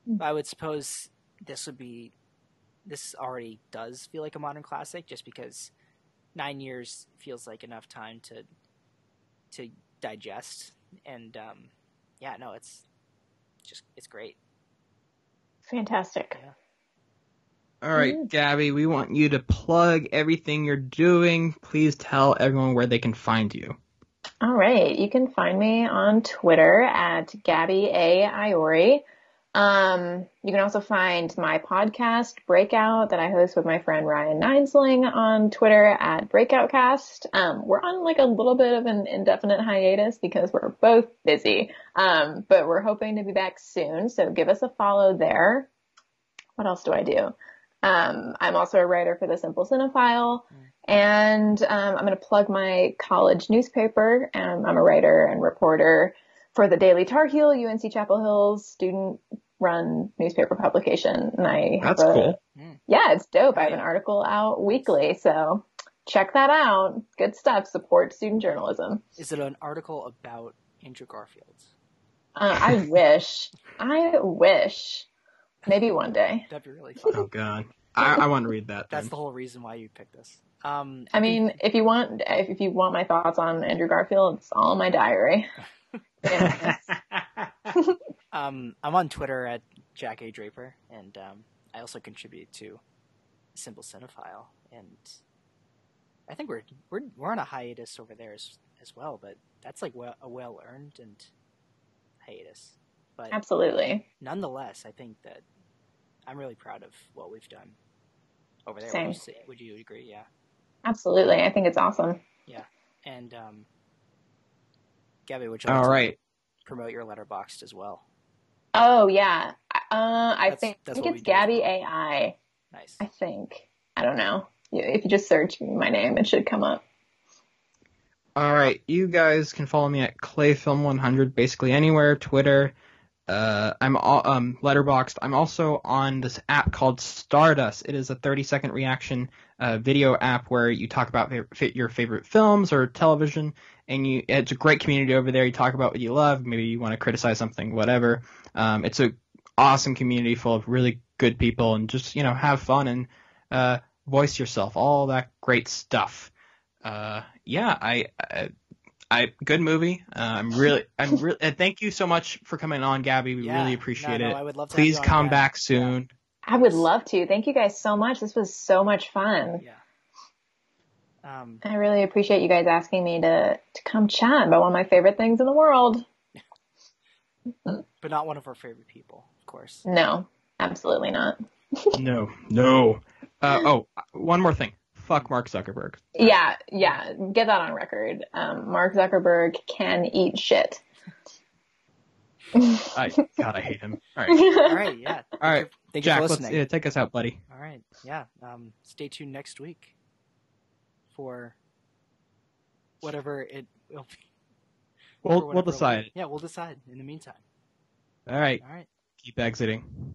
Mm. But I would suppose this would be this already does feel like a modern classic, just because nine years feels like enough time to to digest. And um, yeah, no, it's just it's great. Fantastic. All right, Mm. Gabby, we want you to plug everything you're doing. Please tell everyone where they can find you. All right. You can find me on Twitter at Gabby A. Iori. Um, you can also find my podcast, Breakout, that I host with my friend Ryan Ninesling on Twitter at BreakoutCast. Um, we're on like a little bit of an indefinite hiatus because we're both busy. Um, but we're hoping to be back soon. So give us a follow there. What else do I do? Um, I'm also a writer for the Simple Cinephile. And um, I'm going to plug my college newspaper. Um, I'm a writer and reporter for the Daily Tar Heel, UNC Chapel Hill's student-run newspaper publication. And I have That's a, cool. Yeah, it's dope. I have an article out weekly, so check that out. Good stuff. Support student journalism. Is it an article about Andrew Garfield? Uh, I wish. I wish. Maybe one day. That'd be really <laughs> fun. Oh God, <laughs> I, I want to read that. That's then. the whole reason why you picked this. Um, I mean, if you want, if if you want my thoughts on Andrew Garfield, it's all in my diary. <laughs> Um, I'm on Twitter at Jack A Draper, and um, I also contribute to Simple Cinephile, and I think we're we're we're on a hiatus over there as as well, but that's like well, a well earned and hiatus. But Absolutely. nonetheless, I think that I'm really proud of what we've done over there. Same. Would you, say, would you agree? Yeah. Absolutely. I think it's awesome. Yeah. And um, Gabby, would you like All to right. promote your Letterboxd as well? Oh yeah. Uh, I That's- think, that's I think it's Gabby well. AI. Nice. I think. I don't know. If you just search my name, it should come up. All right, you guys can follow me at clayfilm100 basically anywhere, Twitter. Uh, I'm um Letterboxd. I'm also on this app called Stardust. It is a 30 second reaction uh, video app where you talk about fa- your favorite films or television, and you it's a great community over there. You talk about what you love. Maybe you want to criticize something, whatever. Um, it's a awesome community full of really good people, and just you know have fun and uh, voice yourself. All that great stuff. Uh, yeah, I, I, I good movie. Uh, I'm really, <laughs> I'm really. Uh, thank you so much for coming on, Gabby. We Yeah. really appreciate No, no, it. I would love to Please you on come again. back soon. I would love to. Thank you guys so much. This was so much fun. Yeah. Um, I really appreciate you guys asking me to, to come chat about one of my favorite things in the world. but not one of our favorite people, of course. No, absolutely not. <laughs> No, no. Uh, oh, one more thing. Fuck Mark Zuckerberg. Yeah, yeah, get that on record. Um, Mark Zuckerberg can eat shit. I <laughs> God, I hate him. All right, All right, yeah. all right, Thank Jack. you for Let's listening. yeah, take us out, buddy. All right, yeah. Um, stay tuned next week for whatever it will be. We'll we'll decide. Yeah, we'll decide in the meantime. All right, All right. keep exiting.